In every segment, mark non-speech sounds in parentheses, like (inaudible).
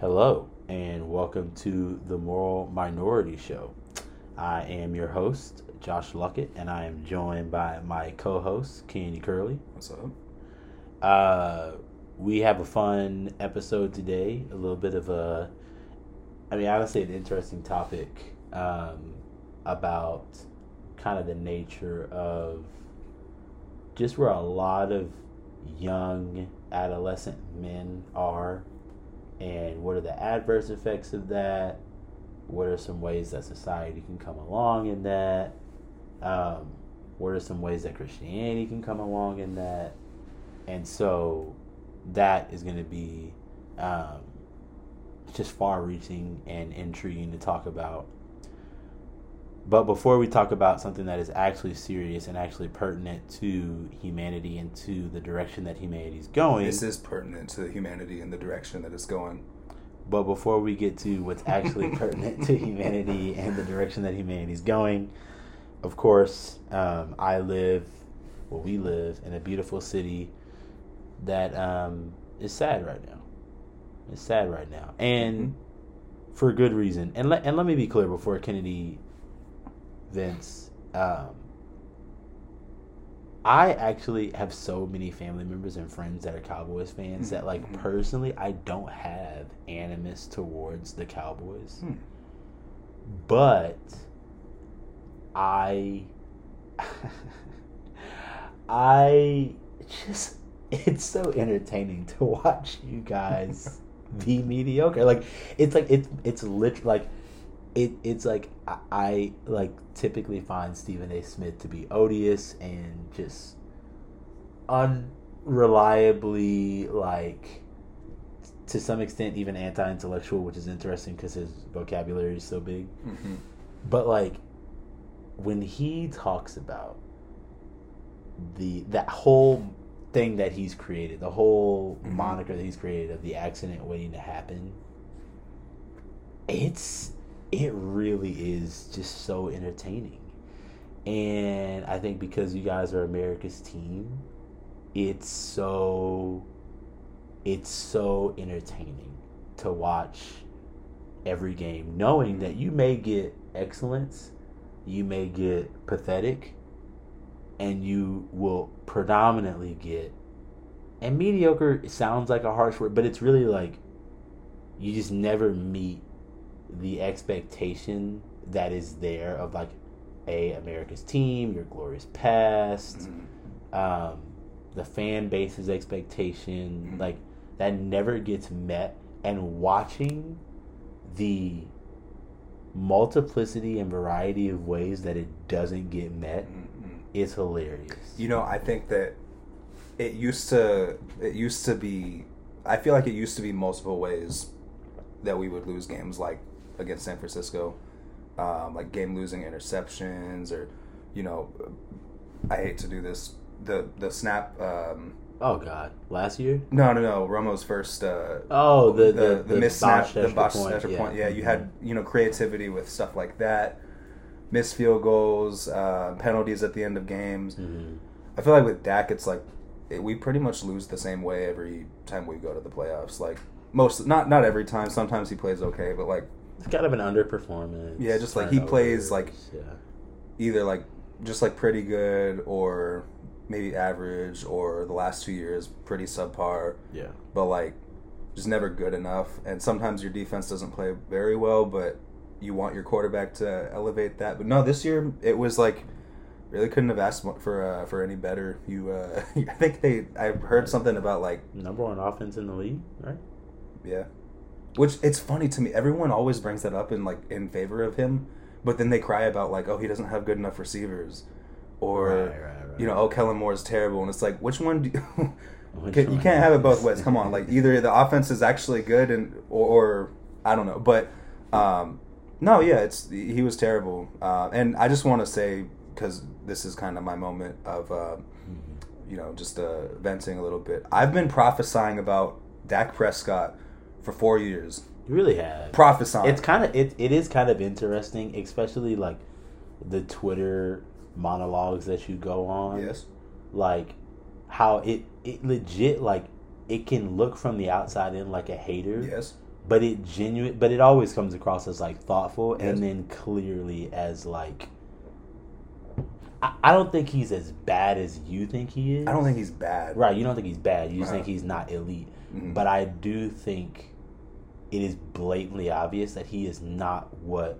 Hello, and welcome to the Moral Minority Show. I am your host, Josh Luckett, and I am joined by my co host, Kenny Curley. What's up? Uh, we have a fun episode today, a little bit of a, I mean, I would say an interesting topic um, about kind of the nature of just where a lot of young adolescent men are and what are the adverse effects of that? What are some ways that society can come along in that? Um, what are some ways that christianity can come along in that? And so that is going to be um, just far reaching and intriguing to talk about but before we talk about something that is actually serious and actually pertinent to humanity and to the direction that humanity is going, This is pertinent to humanity and the direction that it's going. but before we get to what's actually (laughs) pertinent to humanity and the direction that humanity is going, of course, um, I live, well, we live in a beautiful city that um, is sad right now. It's sad right now, and for good reason. And let and let me be clear before Kennedy Vince. Um, I actually have so many family members and friends that are Cowboys fans that, like, Mhm. personally, I don't have animus towards the Cowboys. Hmm. But I, (laughs) I just, it's so entertaining to watch you guys (laughs) be mediocre. Like, it's like, it's, it's lit, like, it it's like I, I like typically find Stephen A. Smith to be odious and just unreliably like to some extent even anti-intellectual, which is interesting because his vocabulary is so big. Mhm. But like when he talks about the that whole thing that he's created, the whole Mhm. moniker that he's created of the accident waiting to happen, it's it really is just so entertaining. And I think because you guys are America's team, it's so it's so entertaining to watch every game knowing that you may get excellence, you may get pathetic, and you will predominantly get and mediocre sounds like a harsh word, but it's really like you just never meet the expectation that is there of like a America's team, your glorious past, Mhm. um, the fan base's expectation, Mhm. like that never gets met, and watching the multiplicity and variety of ways that it doesn't get met Mhm. is hilarious. You know, I think that it used to it used to be I feel like it used to be multiple ways that we would lose games like against San Francisco. Um, like game losing interceptions or you know I hate to do this the the snap um, oh God, last year. no no no Romo's first uh, Oh, the the the, the, missed snap, the botched point, extra point. Yeah, you had you know creativity with stuff like that, missed field goals, uh, penalties at the end of games. Mhm. I feel like with Dak, it's like it, we pretty much lose the same way every time we go to the playoffs. Like most, not not every time. Sometimes he plays okay, but like It's kind of an underperformance. Yeah, just like he plays, like- yeah. either like just like pretty good or maybe average or the last two years pretty subpar. Yeah. but like just never good enough. And sometimes your defense doesn't play very well, but you want your quarterback to elevate that. But no, this year it was like really couldn't have asked for uh, for any better. You, uh, (laughs) I think they. I heard something about like Number one offense in the league, right? yeah, which it's funny to me. Everyone always brings that up in like in favor of him, but then they cry about like oh he doesn't have good enough receivers, or Right, right, right. you know oh Kellen Moore is terrible, and it's like which one do you? (laughs) Which you can't have it both ways. Come on, like (laughs) either the offense is actually good and or, or I don't know, but um, no, yeah, it's he was terrible, uh, and I just want to say because this is kind of my moment of uh, you know just uh, venting a little bit. I've been prophesying about Dak Prescott for four years. You really have. Prophesying. It's kind of it. It is kind of interesting, especially like the Twitter monologues that you go on. yes. Like how it it legit like it can look from the outside in like a hater. Yes. but it genuine, but it always comes across as like thoughtful, Yes. and then clearly as like. I, I don't think he's as bad as you think he is. I don't think he's bad. Right, you don't think he's bad. You just Uh-huh. think he's not elite. Mhm. But I do think it is blatantly obvious that he is not what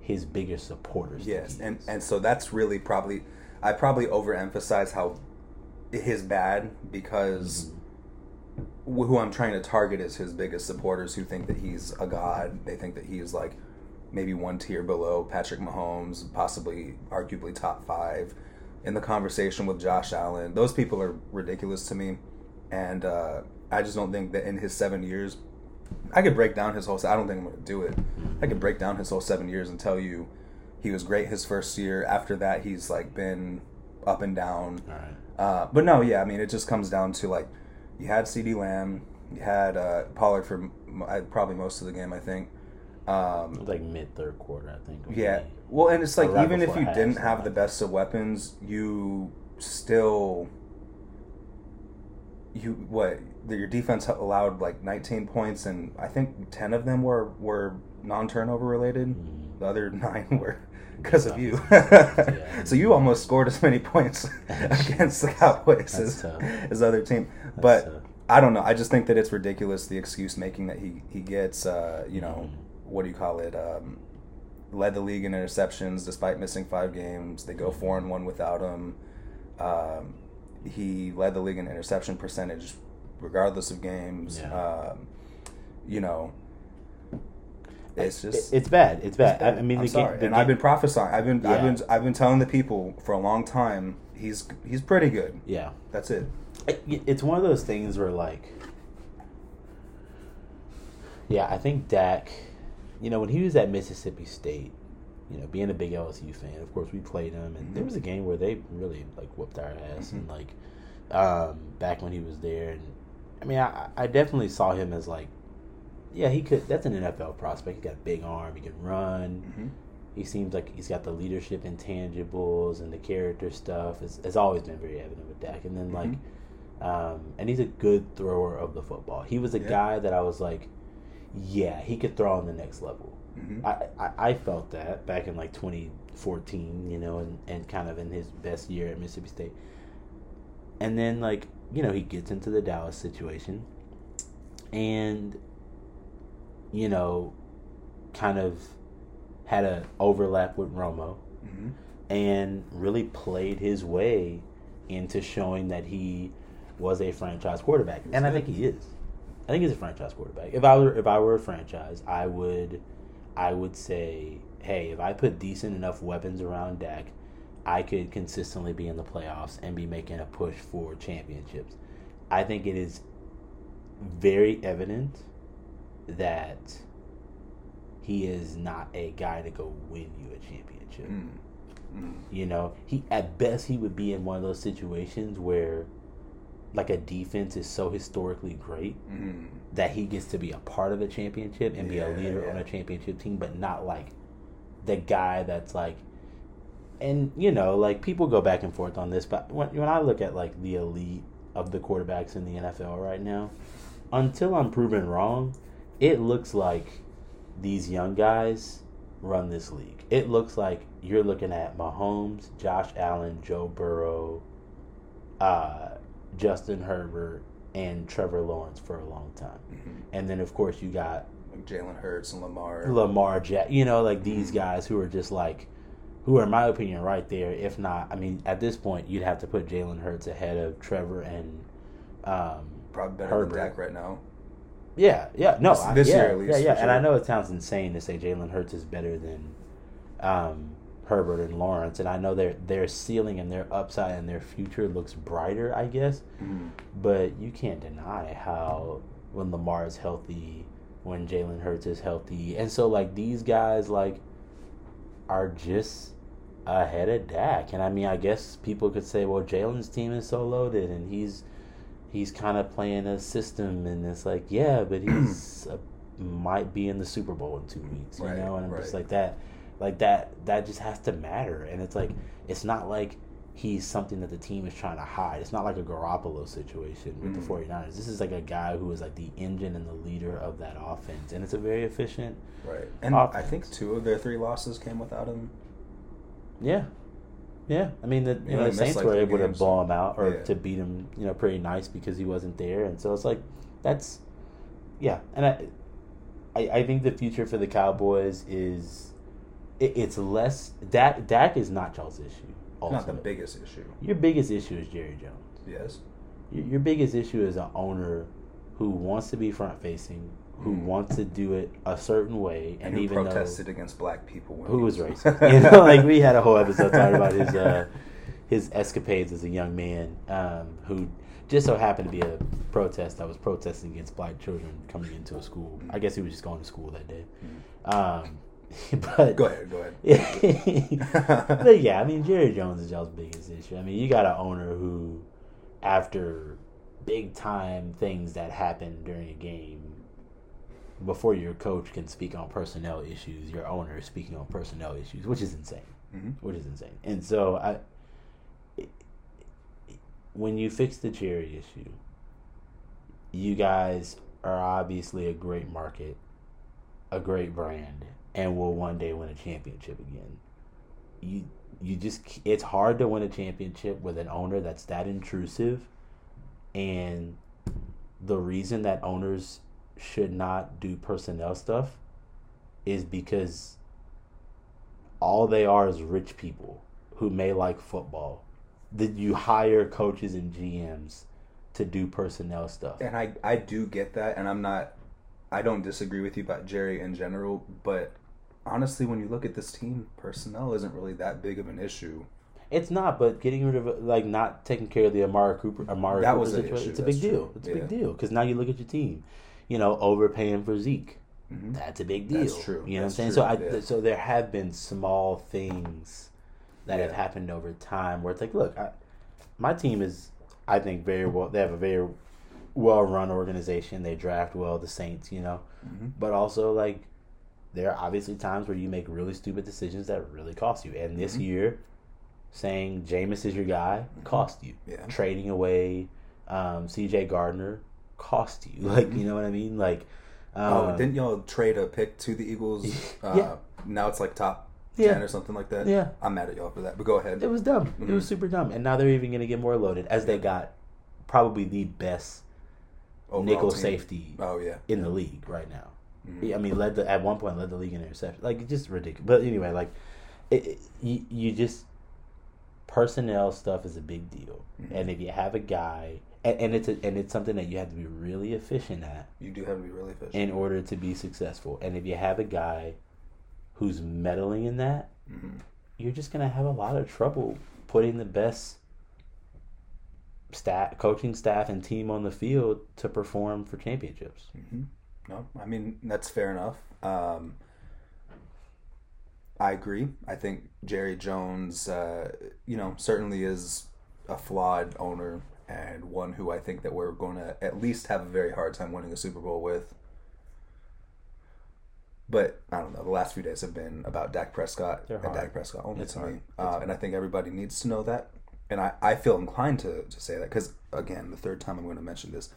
his biggest supporters. think Yes, and and so that's really probably I probably overemphasize how his bad because Mm-hmm. who I'm trying to target is his biggest supporters who think that he's a god. They think that he's like maybe one tier below Patrick Mahomes, possibly arguably top five in the conversation with Josh Allen. Those people are ridiculous to me, and uh, I just don't think that in his seven years, I could break down his whole. I don't think I'm to do it. I could break down his whole seven years and tell you he was great his first year. After that, he's like been up and down. All right. Uh, but no, yeah, I mean, it just comes down to like you had CeeDee Lamb, you had uh, Pollard for m- probably most of the game, I think. Um, like mid third quarter, I think. yeah, well, and it's like right even if you didn't have the best of weapons, you still you what your defense allowed like 19 points, and I think 10 of them were were non-turnover related. Mhm. The other nine (laughs) were because of you. (laughs) Yeah. so you almost scored as many (laughs) points against the Cowboys as, as the other team. That's but tough. I don't know. I just think that it's ridiculous the excuse making that he he gets. Uh, you know, Mhm. what do you call it? Um, led the league in interceptions despite missing five games. They go four and one without him. Um, he led the league in interception percentage regardless of games. Yeah. Um, you know, it's just It- it's bad. It's bad. I, mean, I'm the sorry, game, the and I've been prophesying. I've been, I've been, I've been telling the people for a long time. He's, he's pretty good. yeah. That's it. It- it's one of those things where like yeah i think dak you know when he was at mississippi state you know being a big lsu fan of course we played him and there was a game where they really like whooped our ass and like um back when he was there and i mean i i definitely saw him as like yeah he could that's an nfl prospect he got a big arm he can run Mhm. he seems like he's got the leadership intangibles and the character stuff. It's, it's always been very evident with Dak. And then like, um, and he's a good thrower of the football. He was a Yeah. guy that I was like, yeah, he could throw on the next level. Mhm. I, I, I felt that back in like 2014, you know, and, and kind of in his best year at Mississippi State. And then like, you know, he gets into the Dallas situation and, you know, kind of had an overlap with Romo Mhm. and really played his way into showing that he was a franchise quarterback. And I think he is. I think he's a franchise quarterback. If I were if I were a franchise, I would I would say, hey, if I put decent enough weapons around Dak, I could consistently be in the playoffs and be making a push for championships. I think it is very evident that he is not a guy to go win you a championship. Mm. Mm. You know, he at best he would be in one of those situations where like a defense is so historically great Mm. that he gets to be a part of a championship and be a leader yeah. on a championship team, but not like the guy that's like and you know, like people go back and forth on this, but when when I look at like the elite of the quarterbacks in the NFL right now, until I'm proven wrong, it looks like these young guys run this league. It looks like you're looking at Mahomes, Josh Allen, Joe Burrow, uh, Justin Herbert, and Trevor Lawrence for a long time. Mhm. And then, of course, you got Like Jalen Hurts and Lamar. Lamar Jack. You know, like these guys who are just like, who are, in my opinion, right there. If not, I mean, at this point, you'd have to put Jalen Hurts ahead of Trevor and um, Probably better Herbert. than Dak right now. Yeah, yeah, no, This- I- this yeah, year at least, yeah, yeah. for And I know it sounds insane to say Jalen Hurts is better than um, Herbert and Lawrence, and I know their their ceiling and their upside and their future looks brighter, I guess. Mhm. But you can't deny how when Lamar is healthy, when Jalen Hurts is healthy, and so like these guys like are just ahead of Dak. And I mean, I guess people could say, well, Jalen's team is so loaded, and he's he's kind of playing a system, and it's like, yeah, but he's (clears throat) uh, might be in the Super Bowl in two weeks, you Right, know, and I'm just like that, like that, that just has to matter, and it's like it's not like he's something that the team is trying to hide. It's not like a Garoppolo situation with Mm. the 49ers. This is like a guy who is like the engine and the leader of that offense. And it's a very efficient. Right. And Offense. I think two of their three losses came without him. Yeah. Yeah. I mean, the, you know, the Saints like, were able to games. blow him out or Yeah. to beat him, you know, pretty nice because he wasn't there. And so it's like, that's, yeah. And I, I, I think the future for the Cowboys is, it, it's less, Dak, Dak is not y'all's issue. Not the biggest issue. Your biggest issue is Jerry Jones. Yes. Your, your biggest issue is an owner who wants to be front facing, who Mhm. wants to do it a certain way, and, And, who even protested against black people. When who was racist, (laughs) you know, like we had a whole episode talking about his uh, his escapades as a young man, um, who just so happened to be a protest that was protesting against black children coming into a school. I guess he was just going to school that day. Um, (laughs) but Go ahead. Go ahead. yeah. (laughs) but yeah, I mean Jerry Jones is y'all's biggest issue. I mean, you got an owner who, after big time things that happen during a game, before your coach can speak on personnel issues, your owner is speaking on personnel issues, which is insane. Mhm. Which is insane. And so I, when you fix the Jerry issue, you guys are obviously a great market, a great brand, and will one day win a championship again. You you just it's hard to win a championship with an owner that's that intrusive, and the reason that owners should not do personnel stuff is because all they are is rich people who may like football. That you hire coaches and GMs to do personnel stuff. And I, I do get that, and I'm not, I don't disagree with you about Jerry in general, but honestly, when you look at this team, personnel isn't really that big of an issue. It's not, but getting rid of like not taking care of the Amari Cooper, Amari That Cooper was situation, issue, it's a big deal. true. It's a Yeah. big deal because now you look at your team, you know, overpaying for Zeke. Mhm. That's a big deal. That's true. You know That's what I'm saying? So I yeah. so there have been small things that have happened over time where it's like, look, I, my team is, I think, very well. They have a very well run organization. They draft well. The Saints, you know, Mhm. but also like there are obviously times where you make really stupid decisions that really cost you. And this Mhm. year, saying Jameis is your guy cost you. Yeah. Trading away um, C.J. Gardner cost you. (laughs) Like Mhm. you know what I mean? Like. oh, um, didn't y'all trade a pick to the Eagles? (laughs) Uh, Yeah. Now it's like top Yeah. 10 or something like that? Yeah. I'm mad at y'all for that, but go ahead. It was dumb. It was Mhm. super dumb. And now they're even going to get more loaded as they got probably the best Overall nickel team. safety Oh, yeah. in the league right now. Mhm. I mean, led the at one point led the league in interception. Like it's just ridiculous. But anyway, like it, it, you, you just personnel stuff is a big deal. Mhm. And if you have a guy and, and it's a, and it's something that you have to be really efficient at You do have to be really efficient. in order to be successful. And if you have a guy who's meddling in that, Mhm. you're just gonna have a lot of trouble putting the best staff, coaching staff, and team on the field to perform for championships. hmm No, I mean that's fair enough. Um, I agree. I think Jerry Jones, uh, you know, certainly is a flawed owner and one who I think that we're going to at least have a very hard time winning a Super Bowl with. But I don't know. The last few days have been about Dak Prescott They're and hard. Dak Prescott only It's to hard. me, uh, and I think everybody needs to know that. And I, I feel inclined to, to say that because again, the third time I'm going to mention this,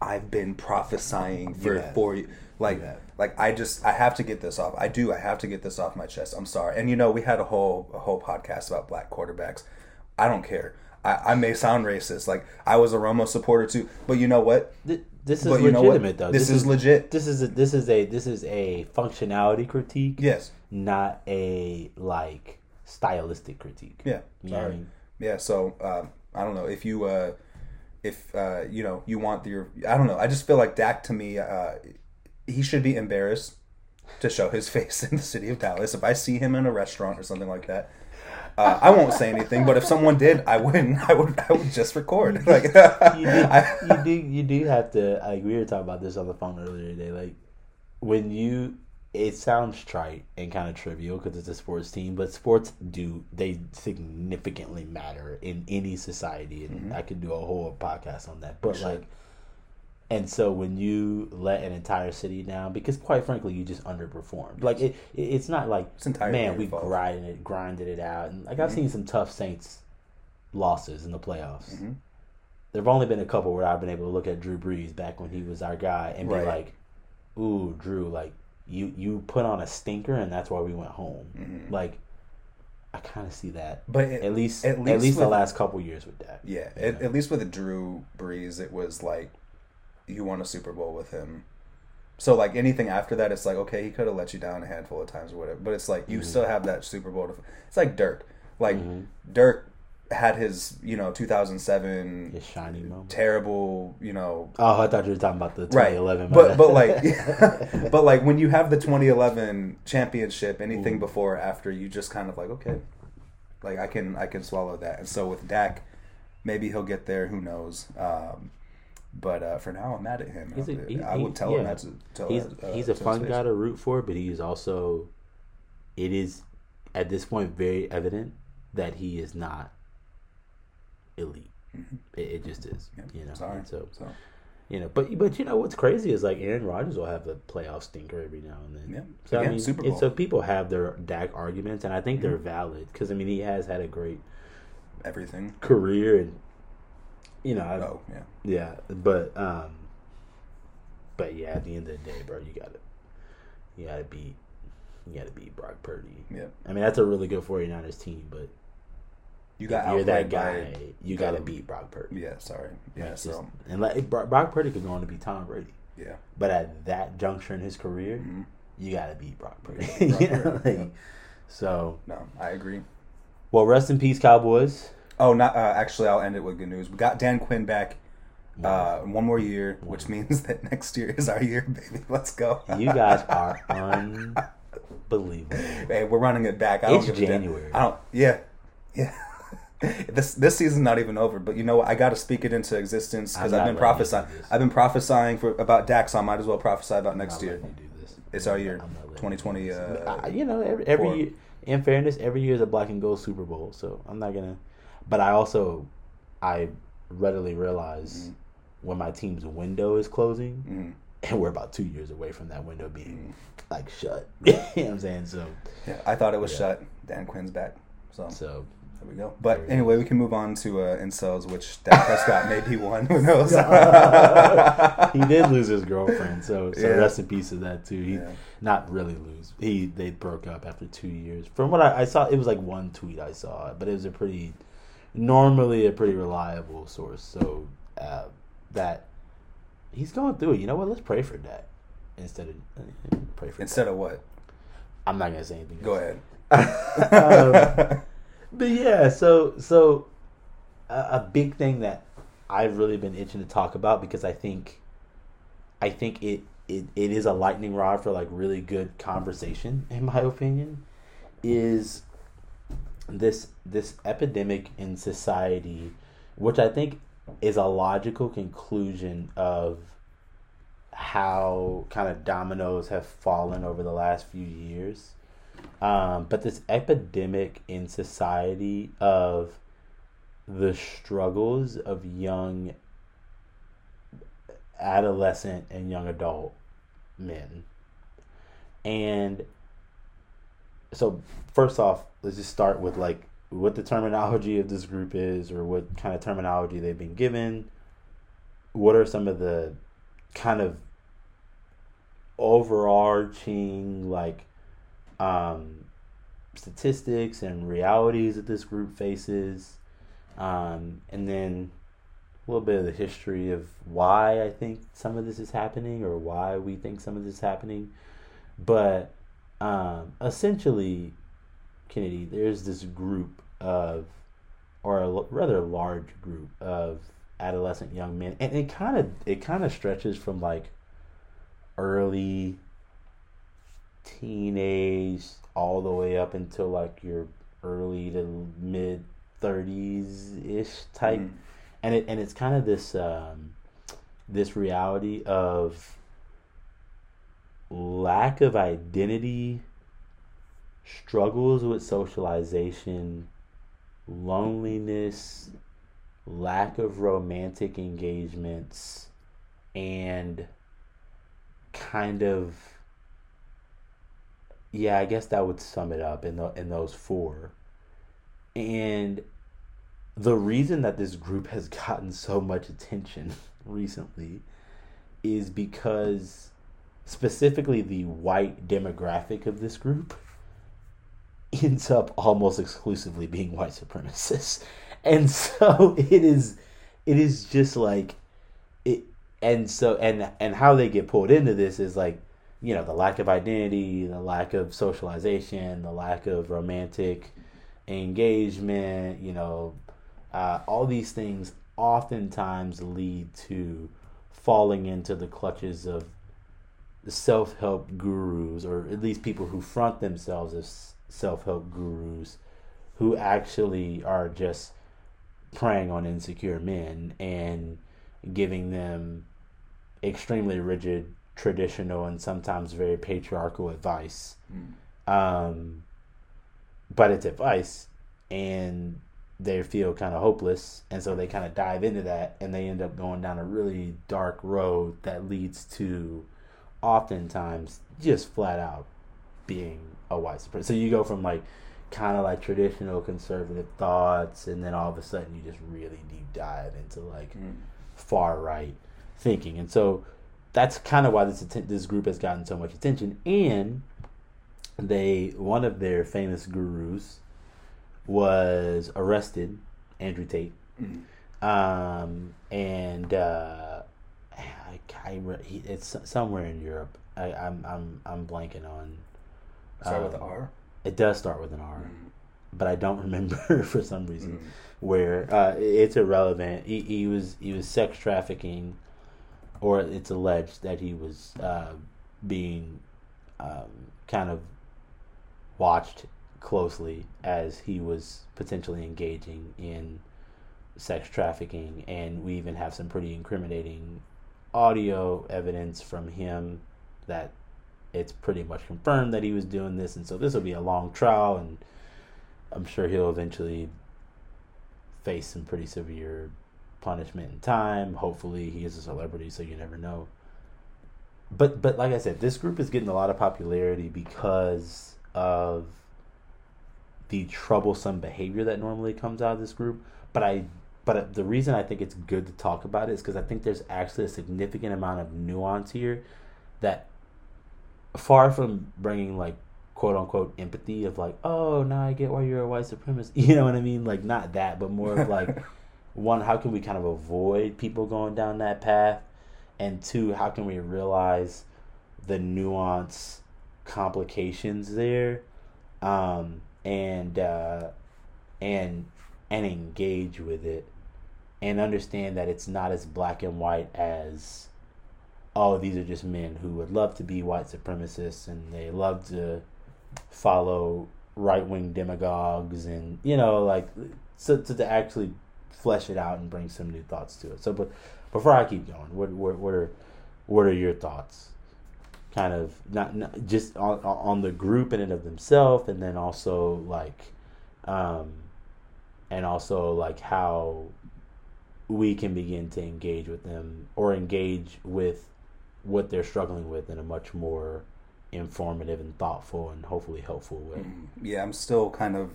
I've been prophesying for have. four years. Like, have. like I just I have to get this off. I do. I have to get this off my chest. I'm sorry. And you know, we had a whole a whole podcast about black quarterbacks. I don't care. I, I may sound racist. Like I was a Romo supporter too. But you know what? Th- This is But you know legitimate, though. This is legit. This is a, this is a this is a functionality critique, Yes. not a like stylistic critique. Yeah. I Sorry. mean? Yeah. So um, I don't know if you uh, if uh, you know you want your I don't know. I just feel like Dak to me, uh, he should be embarrassed to show his (laughs) face in the city of Dallas. If I see him in a restaurant or something like that. Uh, I won't say anything, but if someone did, I wouldn't. (laughs) I would. I would just record. Like, you do, (laughs) I- you do you do have to like we were talking about this on the phone earlier today like when you it sounds trite and kind of trivial because it's a sports team but sports do they significantly matter in any society and i could do a whole podcast on that but sure. like and so when you let an entire city down because quite frankly you just underperformed like it, it it's not like It's man we fault. grinded it grinded it out and like i've seen some tough saints losses in the playoffs. Mhm. There've only been a couple where I've been able to look at Drew Brees back when he was our guy and be like, "Ooh, Drew, like you you put on a stinker and that's why we went home." Mhm. Like, I kind of see that But it- at least at at least least, the last couple years with that. Yeah, at, at least with Drew Brees, it was like you won a Super Bowl with him. So like anything after that, it's like okay, he could have let you down a handful of times or whatever. But it's like you Mm-hmm. still have that Super Bowl. To, it's like Dirk. Like Mhm. Dirk had his you know 2007 His shiny moment. terrible you know Oh, I thought you were talking about the right 2011. but but like (laughs) (laughs) but like when you have the 2011 championship anything before or after you just kind of like okay like i can i can swallow that and so with Dak maybe he'll get there who knows um but uh, for now, I'm mad at him. He's a- he- I would tell yeah. him that. To, tell he's that, uh, he's a fun guy to root for, but he is also. It is at this point very evident that he is not elite. It, it just is, Yeah, you know. Mm-hmm. sorry. and So So you know, but but you know what's crazy is like Aaron Rodgers will have a playoff stinker every now and then. Yeah. So I Again, mean, Super Bowl. so people have their Dak arguments, and I think Mm-hmm. they're valid because I mean he has had a great everything. career, and you know, I, Oh yeah. yeah, but um, but yeah, at the end of the day, bro, you gotta you gotta beat you gotta beat Brock Purdy. Yeah. I mean, that's a really good 49ers team, but You got you're that guy, by you gotta beat Brock Purdy. Yeah. Sorry. Yeah. It's So just- and like Brock, Purdy could go on to be Tom Brady, yeah. but at that juncture in his career, Mhm. you gotta beat Brock Purdy. beat Brock Purdy, (laughs) like, yeah. So, No, I agree. well, rest in peace, Cowboys. Oh, not uh, actually. I'll end it with good news. We got Dan Quinn back. Uh, one more year, which means that (laughs) next year is our year, (laughs) baby. Let's go. You guys are unbelievable. hey, we're running it back. I It's don't give a damn. January. I don't. Yeah, yeah. (laughs) this this season's not even over, but you know what? I got to speak it into existence because I've been prophesying. I've been prophesying for about so I might as well prophesy about next year. letting you do this. It's our year, I'm not letting you 2020. Uh, I- you know, every, every year. In fairness, every year is a black and gold Super Bowl, so I'm not gonna. But I also, I readily realize when my team's window is closing, mhm. (laughs) and we're about two years away from that window being like shut. (laughs) you know what I'm saying? So, yeah, I thought it was Yeah. shut. Dan Quinn's back, so so there we go. But anyway, we can move on to uh, incels, which Dak Prescott may be one. (laughs) Who knows? (laughs) he did lose his girlfriend, so so Yeah. rest in peace to that too. He Yeah. not really lose. He they broke up after two years. From what I, I saw, it was like one tweet I saw, but it was a pretty normally a pretty reliable source. So uh, that he's going through it. You know what? Let's pray for that instead of uh, pray for. Instead of what? I'm not gonna say anything. Go else. ahead. (laughs) um, but yeah, so so a, a big thing that I've really been itching to talk about because I think I think it, it it is a lightning rod for like really good conversation in my opinion is this this epidemic in society which I think is a logical conclusion of how kind of dominoes have fallen over the last few years um, but this epidemic in society of the struggles of young adolescent and young adult men. And so first off, let's just start with like what the terminology of this group is or what kind of terminology they've been given. What are some of the kind of overarching like um, statistics and realities that this group faces, um, and then a little bit of the history of why I think some of this is happening or why we think some of this is happening. But um, essentially, Kennedy, there's this group of, or a l- rather large group of adolescent young men, and it kind of it kind of stretches from like early teenage all the way up until like your early to mid 30s ish type Mhm. and it and it's kind of this um this reality of lack of identity struggles with socialization loneliness lack of romantic engagements and kind of yeah, I guess that would sum it up in the, in those four. And the reason that this group has gotten so much attention (laughs) recently is because specifically the white demographic of this group (laughs) ends up almost exclusively being white supremacists. (laughs) And so it is it is just like it and so and and how they get pulled into this is like you know the lack of identity the lack of socialization the lack of romantic engagement you know uh, all these things oftentimes lead to falling into the clutches of self-help gurus or at least people who front themselves as self-help gurus who actually are just preying on insecure men and giving them extremely rigid, traditional, and sometimes very patriarchal advice. Mm. Um, but it's advice, and they feel kind of hopeless, and so they kind of dive into that, and they end up going down a really dark road that leads to, oftentimes, just flat out being a white supremacist. So you go from like kind of like traditional conservative thoughts, and then all of a sudden you just really deep dive into like mm. far right thinking, and so that's kind of why this this group has gotten so much attention. And they one of their famous gurus was arrested, Andrew Tate, mm-hmm. um, and uh, I, I, it's somewhere in Europe. I, am I'm, I'm I'm blanking on. Start um, with an R. It does start with an R, mm-hmm. but I don't (laughs) remember for some reason mm-hmm. where. Uh, it's irrelevant. He, he was he was sex trafficking, or it's alleged that he was uh, being um, kind of watched closely as he was potentially engaging in sex trafficking, and we even have some pretty incriminating audio evidence from him that it's pretty much confirmed that he was doing this, and so this will be a long trial, and I'm sure he'll eventually face some pretty severe punishment and time. Hopefully, he is a celebrity, so you never know. But but like I said, this group is getting a lot of popularity because of the troublesome behavior that normally comes out of this group. But I but the reason I think it's good to talk about it is because I think there's actually a significant amount of nuance here that far from bringing like quote unquote empathy of like, oh, now I get why you're a white supremacist. (laughs) You know what I mean? Like not that, but more of like, (laughs) one, how can we kind of avoid people going down that path, and two, how can we realize the nuance complications there, um, and uh, and and engage with it, and understand that it's not as black and white as oh, these are just men who would love to be white supremacists and they love to follow right wing demagogues and you know like so, so, to actually flesh it out and bring some new thoughts to it. So, but before I keep going, what what, what are what are your thoughts? Kind of not, not just on on the group in and of themselves, and then also like, um, and also like how we can begin to engage with them or engage with what they're struggling with in a much more informative and thoughtful and hopefully helpful way. Mm, yeah, I'm still kind of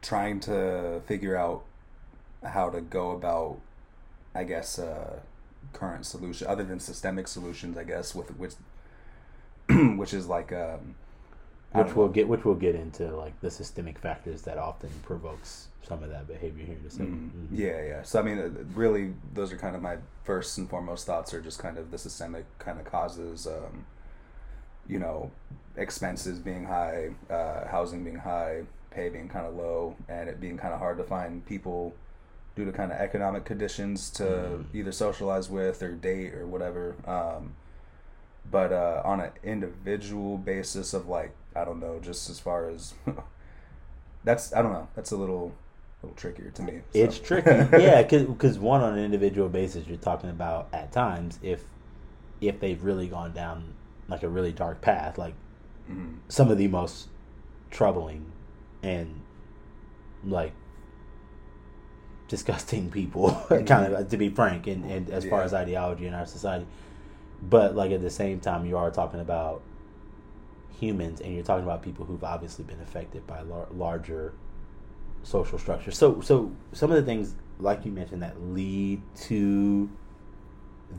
trying to figure out how to go about, I guess, uh, current solution other than systemic solutions. I guess with which, (clears throat) which is like, um, which we'll get, which we'll get into like the systemic factors that often provokes some of that behavior here in a 2nd mm-hmm. mm-hmm. Yeah, yeah. So I mean, uh, really, those are kind of my first and foremost thoughts are just kind of the systemic kind of causes. Um, you know, expenses being high, uh, housing being high, pay being kind of low, and it being kind of hard to find people due to kind of economic conditions to mm. either socialize with or date or whatever. Um, but uh, on an individual basis of like I don't know, just as far as (laughs) that's I don't know, that's a little little trickier to me. So. It's tricky, yeah, because one on an individual basis, you're talking about at times if if they've really gone down like a really dark path, like mm-hmm. some of the most troubling and like disgusting people, (laughs) mm-hmm. kind of to be frank, and, and as yeah. far as ideology in our society. But like at the same time, you are talking about humans, and you're talking about people who've obviously been affected by lar- larger social structures. So so some of the things like you mentioned that lead to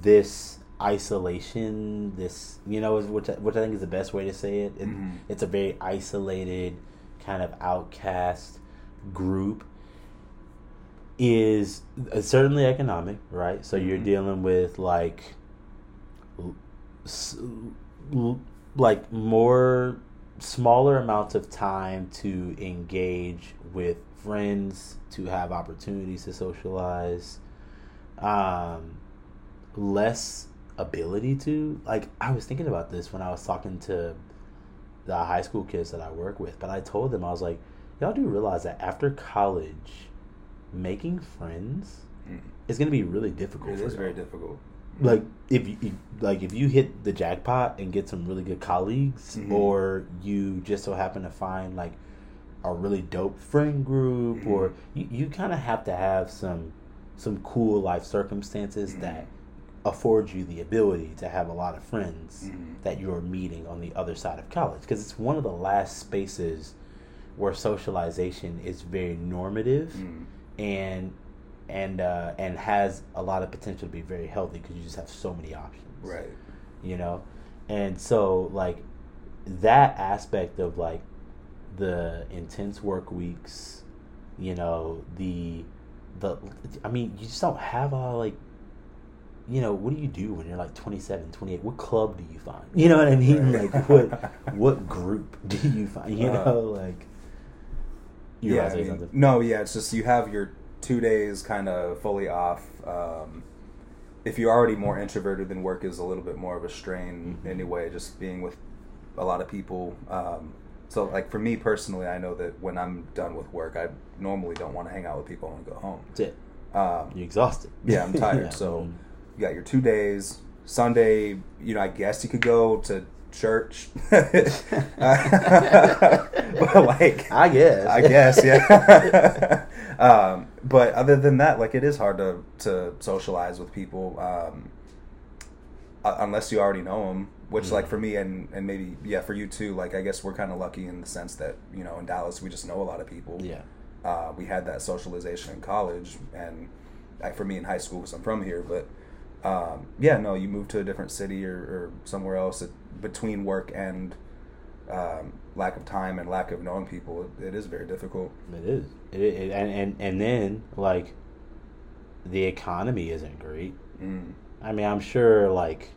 this isolation, this you know, which which I think is the best way to say it. it Mhm. It's a very isolated kind of outcast group. Is uh, certainly economic, right? So you're Mhm. dealing with like, l- s- l- like more smaller amounts of time to engage with friends, to have opportunities to socialize, um, less ability to like. I was thinking about this when I was talking to the high school kids that I work with, but I told them I was like, y'all do realize that after college, making friends Mm. is going to be really difficult. It is very difficult. like if you like if you hit the jackpot and get some really good colleagues Mhm. or you just so happen to find like a really dope friend group or Mhm. you, you kind of have to have some some cool life circumstances Mhm. that afford you the ability to have a lot of friends Mhm. that you're meeting on the other side of college because it's one of the last spaces where socialization is very normative Mm. And and uh, and has a lot of potential to be very healthy because you just have so many options, Right. You know, and so like that aspect of like the intense work weeks, you know, the the I mean, you just don't have a like. You know, what do you do when you're like 27, 28? What club do you find? You know what I mean? Right. Like, what what group do you find? You Uh, know, like. Yeah, I mean, no, yeah, it's just you have your two days kind of fully off. Um, if you're already more introverted, then work is a little bit more of a strain Mhm. anyway. Just being with a lot of people. Um, so, like for me personally, I know that when I'm done with work, I normally don't want to hang out with people. I want to go home. That's it. Um, You're exhausted. yeah, I'm (laughs) tired. Yeah. So you got your two days. Sunday, you know, I guess you could go to church. (laughs) (laughs) but like, I guess. I guess, yeah. (laughs) um, but other than that, like, it is hard to to socialize with people um, unless you already know them. Which, like, Mhm. for me and and maybe yeah, for you too. Like, I guess we're kind of lucky in the sense that you know in Dallas we just know a lot of people. yeah. Uh, we had that socialization in college, and like for me in high school because I'm from here. But um, yeah, no, you move to a different city or, or somewhere else it, between work and um, lack of time and lack of knowing people. It, is very difficult. It is. It, it, and, and and then like the economy isn't great. Mm. I mean, I'm sure like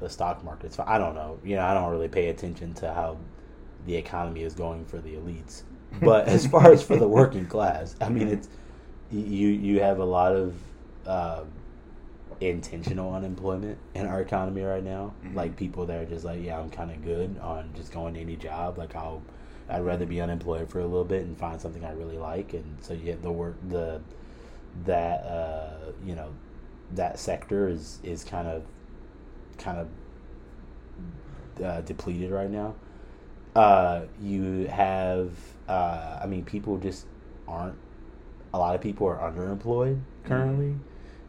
the stock market's. I don't know. You know, I don't really pay attention to how the economy is going for the elites. But as far as for the (laughs) working class, I mean, it's you. You have a lot of um, intentional unemployment in our economy right now. Mhm. Like people that are just like, yeah, I'm kind of good on just going to any job. Like I'll, I'd rather be unemployed for a little bit and find something I really like. And so you have the work the that uh, you know that sector is is kind of kind of uh, depleted right now. Uh, you have, uh, I mean, people just aren't. A lot of people are underemployed currently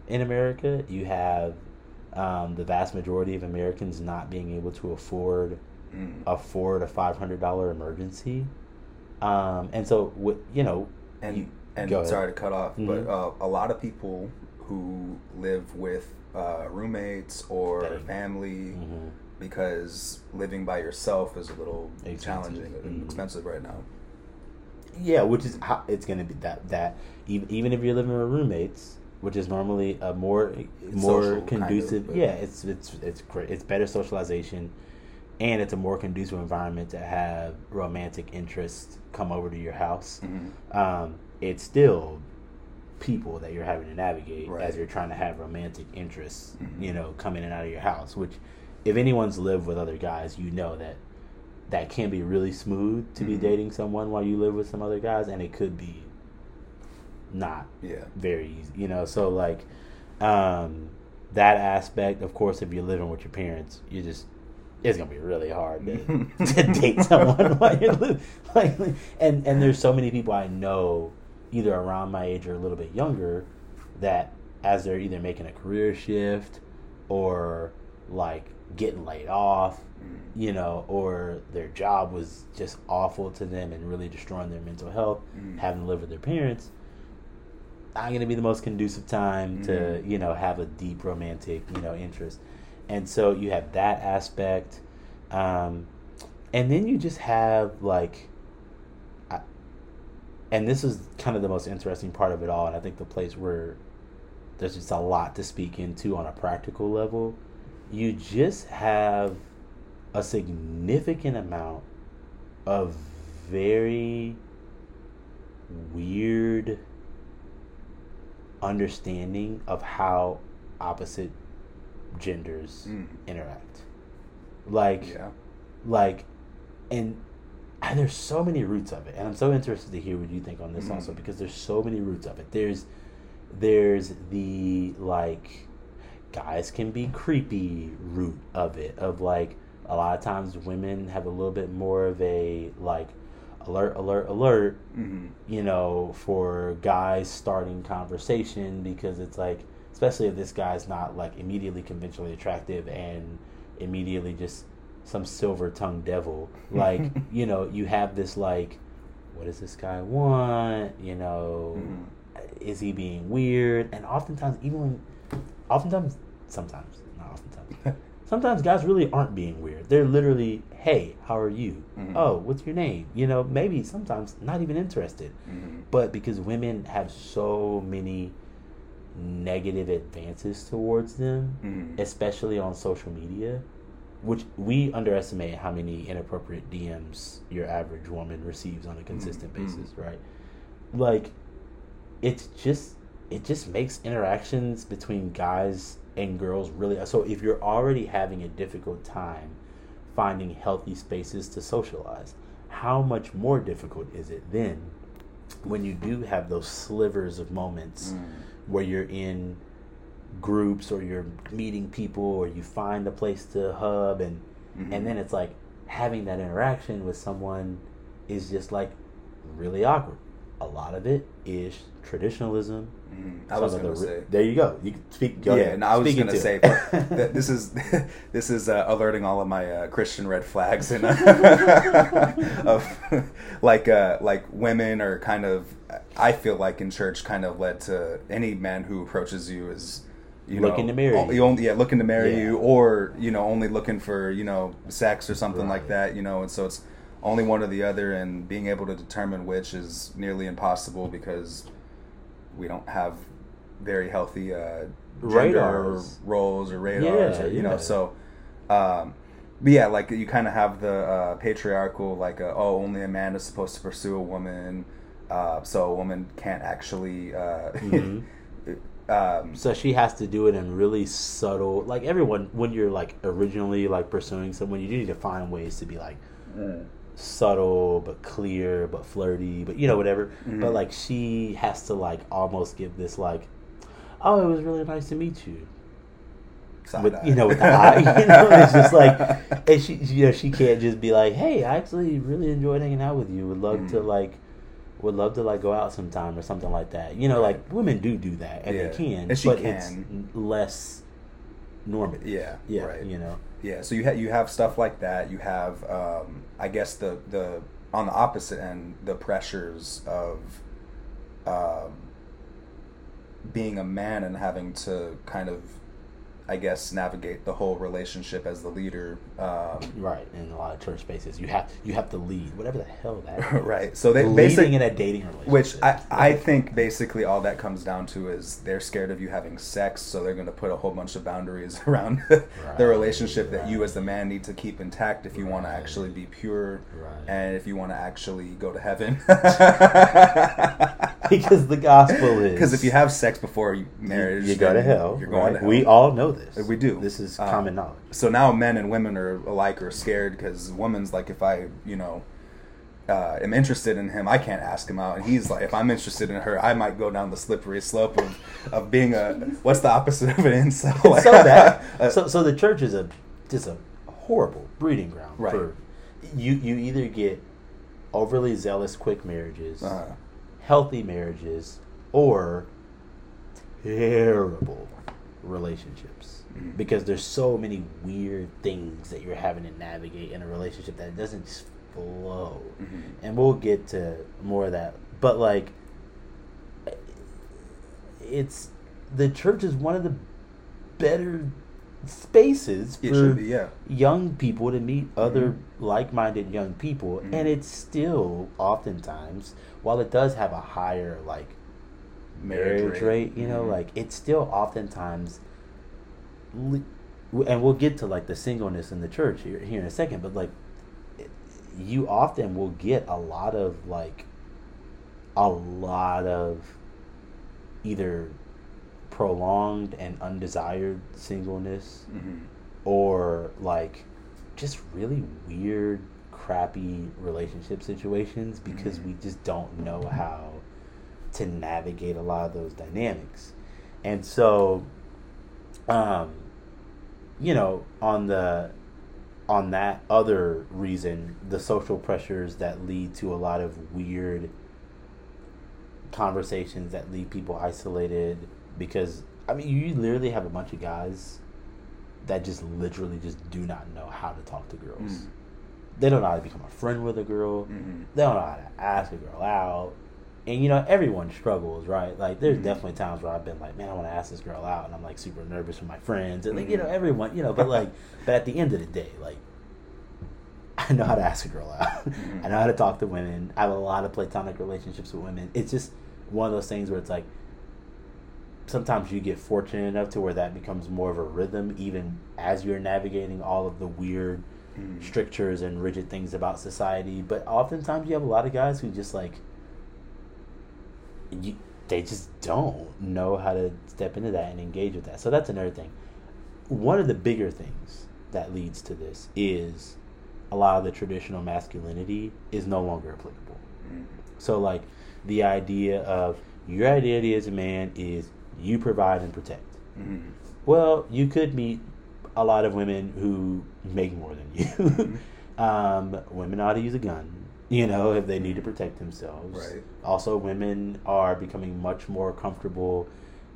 in America. You have um, the vast majority of Americans not being able to afford Mm. afford a five hundred dollar emergency, um, and so what you know, And you- and ahead. sorry to cut off, but Mhm. uh, a lot of people who live with uh, roommates or Dang. family Mhm. because living by yourself is a little Expensive. challenging and Mhm. expensive right now. Yeah, which is how it's going to be that that even even if you're living with roommates, which is normally a more more social, kind conducive. of, yeah, it's it's it's. It's better socialization, and it's a more conducive environment to have romantic interests come over to your house. Mhm. Um, it's still people that you're having to navigate Right. as you're trying to have romantic interests. Mhm. You know, come in and out of your house. Which, if anyone's lived with other guys, you know that that can be really smooth to be Mhm. dating someone while you live with some other guys, and it could be not Yeah. very easy. You know, so like um, that aspect. Of course, if you're living with your parents, you just it's gonna be really hard to, (laughs) to date someone (laughs) while you're living. Like, and and there's so many people I know, either around my age or a little bit younger, that as they're either making a career shift or like getting laid off, Mm. you know, or their job was just awful to them and really destroying their mental health, Mm. having to live with their parents. Not going to be the most conducive time to, Mhm. you know, have a deep romantic, you know, interest. And so you have that aspect. Um, and then you just have like I, and this is kind of the most interesting part of it all and i think the place where there's just a lot to speak into on a practical level you just have a significant amount of very weird understanding of how opposite genders Mm. interact like Yeah. like and and (sighs) there's so many roots of it and i'm so interested to hear what you think on this Mhm. also because there's so many roots of it there's there's the like guys can be creepy root of it of like a lot of times women have a little bit more of a like alert alert alert hmm you know, for guys starting conversation because it's like, especially if this guy's not like immediately conventionally attractive and immediately just some silver tongued devil. (laughs) Like, you know, you have this like, what does this guy want? You know, Mhm. is he being weird? And oftentimes, even when, oftentimes, sometimes, not oftentimes, (laughs) sometimes guys really aren't being weird. They're literally, hey, how are you? Mhm. Oh, what's your name? You know, maybe sometimes not even interested. hmm But because women have so many negative advances towards them, Mhm. especially on social media, which we underestimate how many inappropriate DMs your average woman receives on a consistent Mhm. basis, right? Like it's just it just makes interactions between guys and girls really so if you're already having a difficult time finding healthy spaces to socialize, how much more difficult is it then when you do have those slivers of moments Mm. where you're in groups or you're meeting people or you find a place to hub and Mhm. and then it's like having that interaction with someone is just like really awkward. A lot of it is traditionalism. Mhm. I was gonna the- say. of you go. You can speak. Go yeah, no, I was gonna say (laughs) this is (laughs) this is uh, alerting all of my uh, Christian red flags and uh, (laughs) of like uh, like women are kind of I feel like in church kind of led to any man who approaches you is you Looking know to marry you. only, yeah looking to marry Yeah. you or you know only looking for you know sex or something like that you know and so it's only one or the other and being able to determine which is nearly impossible because we don't have very healthy uh, gender Radars. roles or radars Yeah, or you know so um but yeah like you kind of have the uh, patriarchal like uh, oh only a man is supposed to pursue a woman uh, so a woman can't actually uh, Mhm. (laughs) um, So she has to do it in really subtle. Like everyone, when you're like originally like pursuing someone, you do need to find ways to be like subtle but clear but flirty, but you know whatever. Mhm. But like she has to like almost give this like, oh, it was really nice to meet you. with side-eye. you know with the eye, (laughs) you know, it's just like, (laughs) and she you know she can't just be like, hey, I actually really enjoyed hanging out with you. Would love to Mhm. like, would love to like go out sometime or something like that. You know, Right. like women do do that and Yeah. they can, And she but can. it's less normative. yeah yeah, right you know, Yeah, so you have you have stuff like that. You have, um, I guess the the on the opposite end, the pressures of um, being a man and having to kind of, I guess, navigate the whole relationship as the leader. Um, right. In a lot of church spaces, you have you have to lead, whatever the hell that. (laughs) is. right. So they leading basically in a dating relationship, Which I, I think basically all that comes down to is they're scared of you having sex, so they're going to put a whole bunch of boundaries (laughs) around the relationship that you as the man need to keep intact if you want to actually be pure Right. and if you want to actually go to heaven. (laughs) because the gospel is Because if you have sex before marriage, you, you go to hell. You're going right? to hell. We all know this. We do. This is Um, common knowledge. so now men and women are alike or scared because woman's like if I you know uh, am interested in him I can't ask him out and he's like if I'm interested in her I might go down the slippery slope of, of being a what's the opposite of an incel (laughs) so bad. Uh, (laughs) so so the church is a just a horrible breeding ground Right. for you. You either get overly zealous quick marriages, uh, healthy marriages, or terrible relationships. Mhm. because there's so many weird things that you're having to navigate in a relationship that it doesn't just flow. Mhm. And we'll get to more of that. But like it's the church is one of the better spaces for be, yeah. young people to meet other Mhm. like-minded young people and it's still oftentimes while it does have a higher like marriage, rate, you know Mhm. like it's still oftentimes and we'll get to like the singleness in the church here, here in a second but like you often will get a lot of like a lot of either prolonged and undesired singleness Mhm. or like just really weird crappy relationship situations because Mhm. we just don't know how to navigate a lot of those dynamics and so um you know on the on that other reason the social pressures that lead to a lot of weird conversations that leave people isolated because I mean you literally have a bunch of guys that just literally just do not know how to talk to girls. Mm. They don't know how to become a friend with a girl. Mhm. They don't know how to ask a girl out. And you know, everyone struggles, right? Like there's Mhm. definitely times where I've been like, Man, I wanna ask this girl out and I'm like super nervous with my friends and like, you know, Mhm. everyone you know, but like (laughs) but at the end of the day, like I know how to ask a girl out. Mhm. (laughs) I know how to talk to women. I have a lot of platonic relationships with women. It's just one of those things where it's like sometimes you get fortunate enough to where that becomes more of a rhythm even as you're navigating all of the weird Mhm. strictures and rigid things about society. But oftentimes you have a lot of guys who just like you, they just don't know how to step into that and engage with that. So that's another thing. One of the bigger things that leads to this is a lot of the traditional masculinity is no longer applicable. So like the idea of your identity as a man is you provide and protect. Mhm. Well, you could meet a lot of women who make more than you. Mm-hmm. (laughs) um, women ought to use a gun, you know, if they need to protect themselves. Right. Also, women are becoming much more comfortable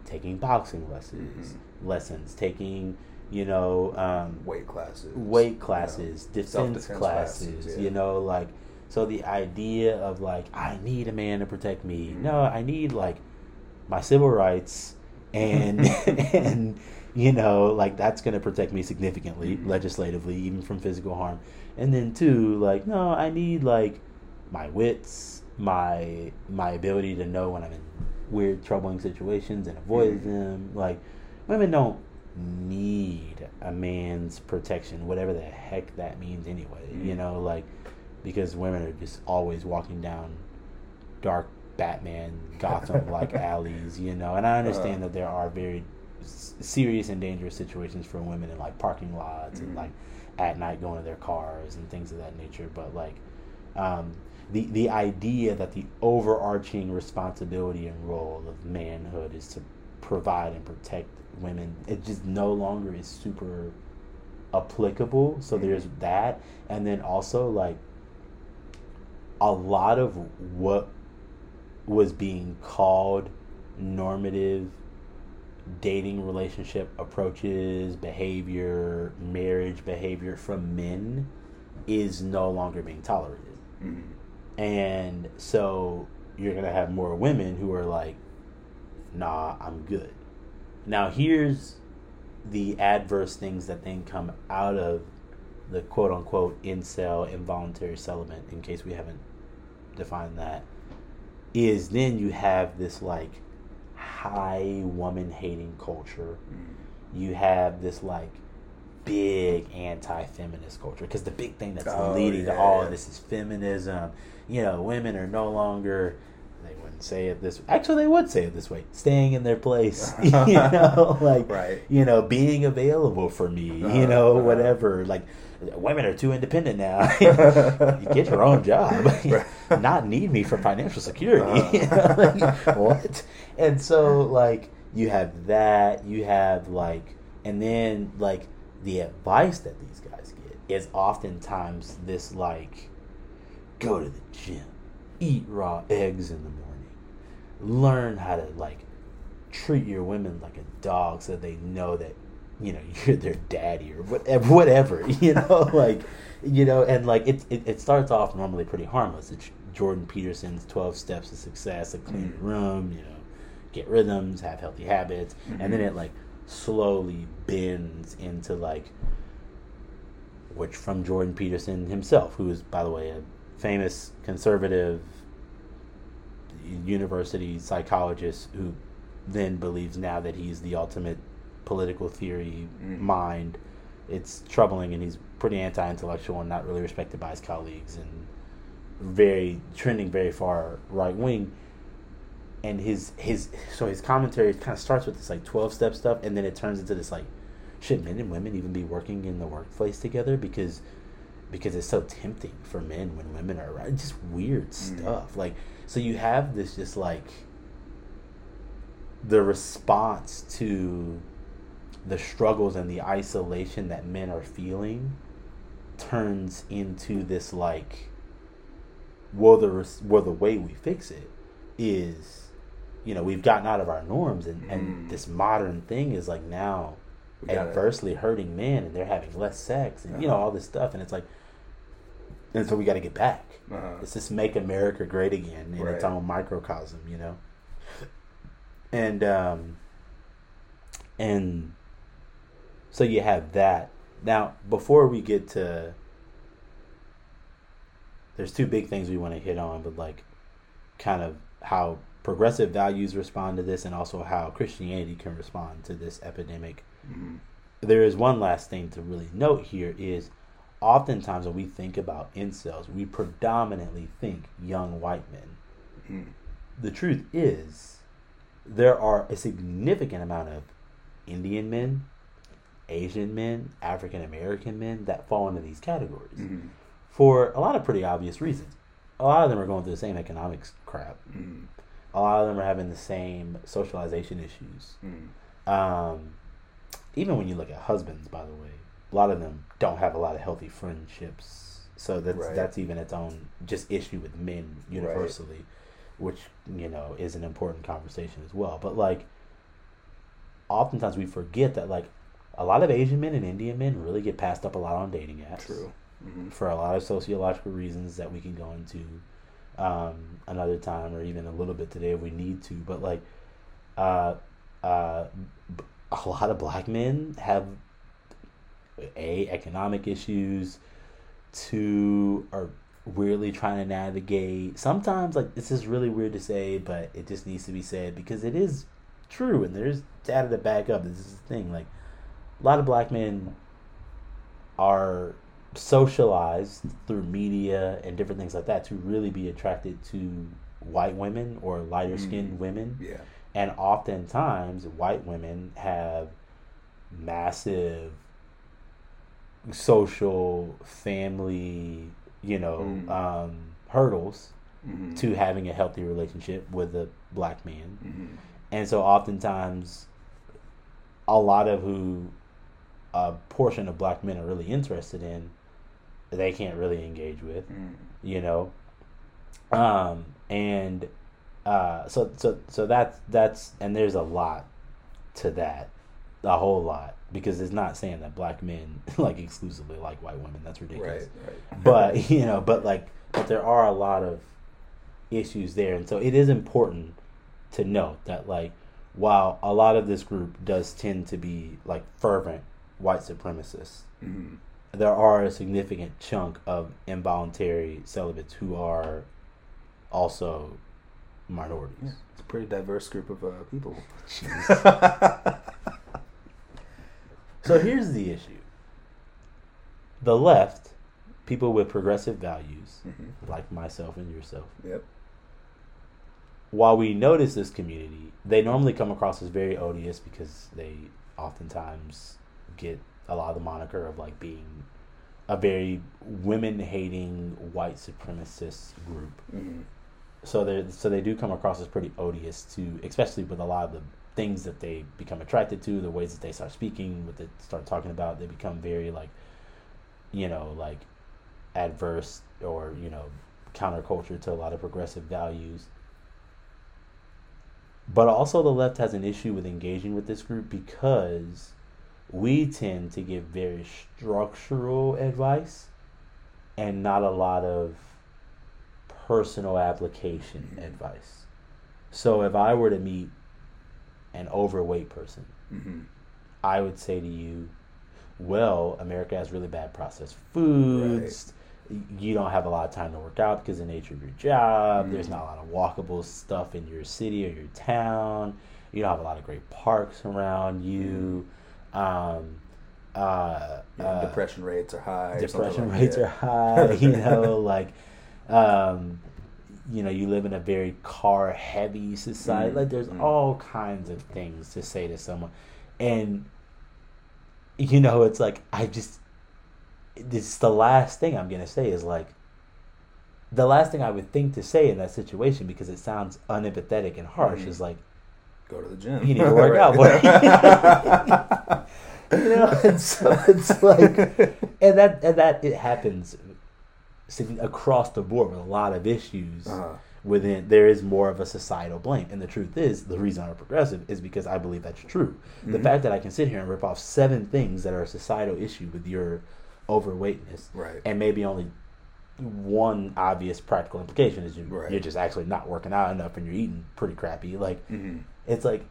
taking boxing lessons, Mm-hmm. lessons, taking, you know, um, Weight classes. weight you classes, know, defense self-defense classes, yeah. you know, like so the idea of like I need a man to protect me. Mhm. No, I need like my civil rights and (laughs) (laughs) and you know, like that's going to protect me significantly Mhm. legislatively even from physical harm. And then two, like no, I need like my wits, my my ability to know when I'm in weird troubling situations and avoid Mhm. them. Like women don't need a man's protection, whatever the heck that means anyway. You Mhm. know, like because women are just always walking down dark Batman Gotham like (laughs) alleys, you know. And I understand Uh-huh. that there are very s- serious and dangerous situations for women in like parking lots and Mhm. like at night going to their cars and things of that nature. But like um, the the idea that the overarching responsibility and role of manhood is to provide and protect women, it just no longer is super applicable. So Mhm. there's that, and then also like a lot of what was being called normative dating relationship approaches, behavior, marriage behavior from men is no longer being tolerated. Mhm. And so you're going to have more women who are like, nah, I'm good. Now, here's the adverse things that then come out of the quote unquote incel involuntary celibate, in case we haven't defined that, is then you have this like high woman hating culture. Mhm. You have this like big anti feminist culture because the big thing that's Oh, leading to all of this is feminism. You know, women are no longer. They wouldn't say it this. Actually, they would say it this way: staying in their place. (laughs) you know, (laughs) like Right. you know, being available for me. Uh-huh, you know, uh-huh. whatever. Like women are too independent now. (laughs) you get your own job. Not need me for financial security. Uh-huh. You know, like, what? And so like you have that. You have like, and then like the advice that these guys get is oftentimes this like, go to the gym, eat raw eggs in the morning, learn how to like treat your women like a dog so they know that you know (laughs) you're their daddy or (laughs) whatever whatever (laughs) you know like you know and like it, it it starts off normally pretty harmless it's jordan peterson's 12 steps to success a clean Mm-hmm. room you know get rhythms have healthy habits and then Mhm. it like slowly bends into like which from jordan peterson himself who is by the way a famous conservative university psychologist who then believes now that he's the ultimate political theory Mm. mind. It's troubling, and he's pretty anti-intellectual and not really respected by his colleagues, and very trending very far right wing. And his his so his commentary kind of starts with this like twelve step stuff, and then it turns into this like, should men and women even be working in the workplace together because because it's so tempting for men when women are around. Just weird Mm. stuff. Like so you have this just like the response to the struggles and the isolation that men are feeling turns into this like well the res- well the way we fix it is you know we've gotten out of our norms and, and Mm. this modern thing is like now adversely hurting men and they're having less sex and you know Uh-huh. all this stuff and it's like and so we got to get back Uh-huh. it's just make America great again in its Right. own microcosm, you know. And um and so you have that. Now, before we get to there's two big things we want to hit on, but like kind of how progressive values respond to this and also how Christianity can respond to this epidemic Mhm. there is one last thing to really note here is oftentimes when we think about incels, we predominantly think young white men. Mhm. The truth is, there are a significant amount of Indian men, Asian men, African American men that fall into these categories Mhm. for a lot of pretty obvious reasons. A lot of them are going through the same economics crap. Mhm. A lot of them are having the same socialization issues. Mhm. Um, even when you look at husbands, by the way, a lot of them don't have a lot of healthy friendships. So that's Right. that's even its own just issue with men universally, which you know is an important conversation as well. But like, oftentimes we forget that like a lot of Asian men and Indian men really get passed up a lot on dating apps True. Mhm. for a lot of sociological reasons that we can go into um, another time or even a little bit today if we need to. But like, uh, uh, a lot of black men have a economic issues, two are weirdly trying to navigate. Sometimes like this is really weird to say, but it just needs to be said because it is true and there's data to back up. This is the thing. Like a lot of black men are socialized through media and different things like that to really be attracted to white women or lighter skinned Mm. women. Yeah. And oftentimes, white women have massive social, family, you know, Mm. um, hurdles Mhm. to having a healthy relationship with a black man. Mhm. And so, oftentimes, a lot of who a portion of black men are really interested in, they can't really engage with Mhm. you know um and uh so so so that's that's and there's a lot to that a whole lot because it's not saying that black men (laughs) like exclusively like white women that's ridiculous Right. Right. but (laughs) you know but like but there are a lot of issues there and so it is important to note that like while a lot of this group does tend to be like fervent white supremacists Mhm. There are a significant chunk of involuntary celibates who are also minorities. Yeah. It's a pretty diverse group of uh, people. (laughs) So here's the issue. The left, people with progressive values, Mhm. like myself and yourself, Yep. while we notice this community, they normally come across as very odious because they oftentimes get a lot of the moniker of like being a very women hating white supremacist group. Mhm. so they so they do come across as pretty odious to especially with a lot of the things that they become attracted to the ways that they start speaking what they start talking about they become very like you know like adverse or you know counterculture to a lot of progressive values but also the left has an issue with engaging with this group because we tend to give very structural advice and not a lot of personal application advice. So if I were to meet an overweight person, Mm-hmm. I would say to you, well, America has really bad processed foods. You don't have a lot of time to work out because of the nature of your job. There's Mhm. not a lot of walkable stuff in your city or your town. You don't have a lot of great parks around you. Um, uh, know, uh, depression rates are high. depression like rates that. are high. You (laughs) know, like, um, you know, you live in a very car heavy society. Mhm, Like, there's mhm. all kinds of things to say to someone, and you know, it's like I just. This the last thing I'm gonna say is like. The last thing I would think to say in that situation because it sounds unempathetic and harsh Mhm. is like Go to the gym. You need to (laughs) work out, boy. (laughs) you know, (laughs) and so it's like, and that and that it happens across the board with a lot of issues. Uh-huh. Within there is more of a societal blame, and the truth is, the reason I'm a progressive is because I believe that's true. The Mhm. fact that I can sit here and rip off seven things that are a societal issue with your overweightness, Right. and maybe only one obvious practical implication is you, Right. you're just actually not working out enough and you're eating pretty crappy. Like Mm-hmm. it's like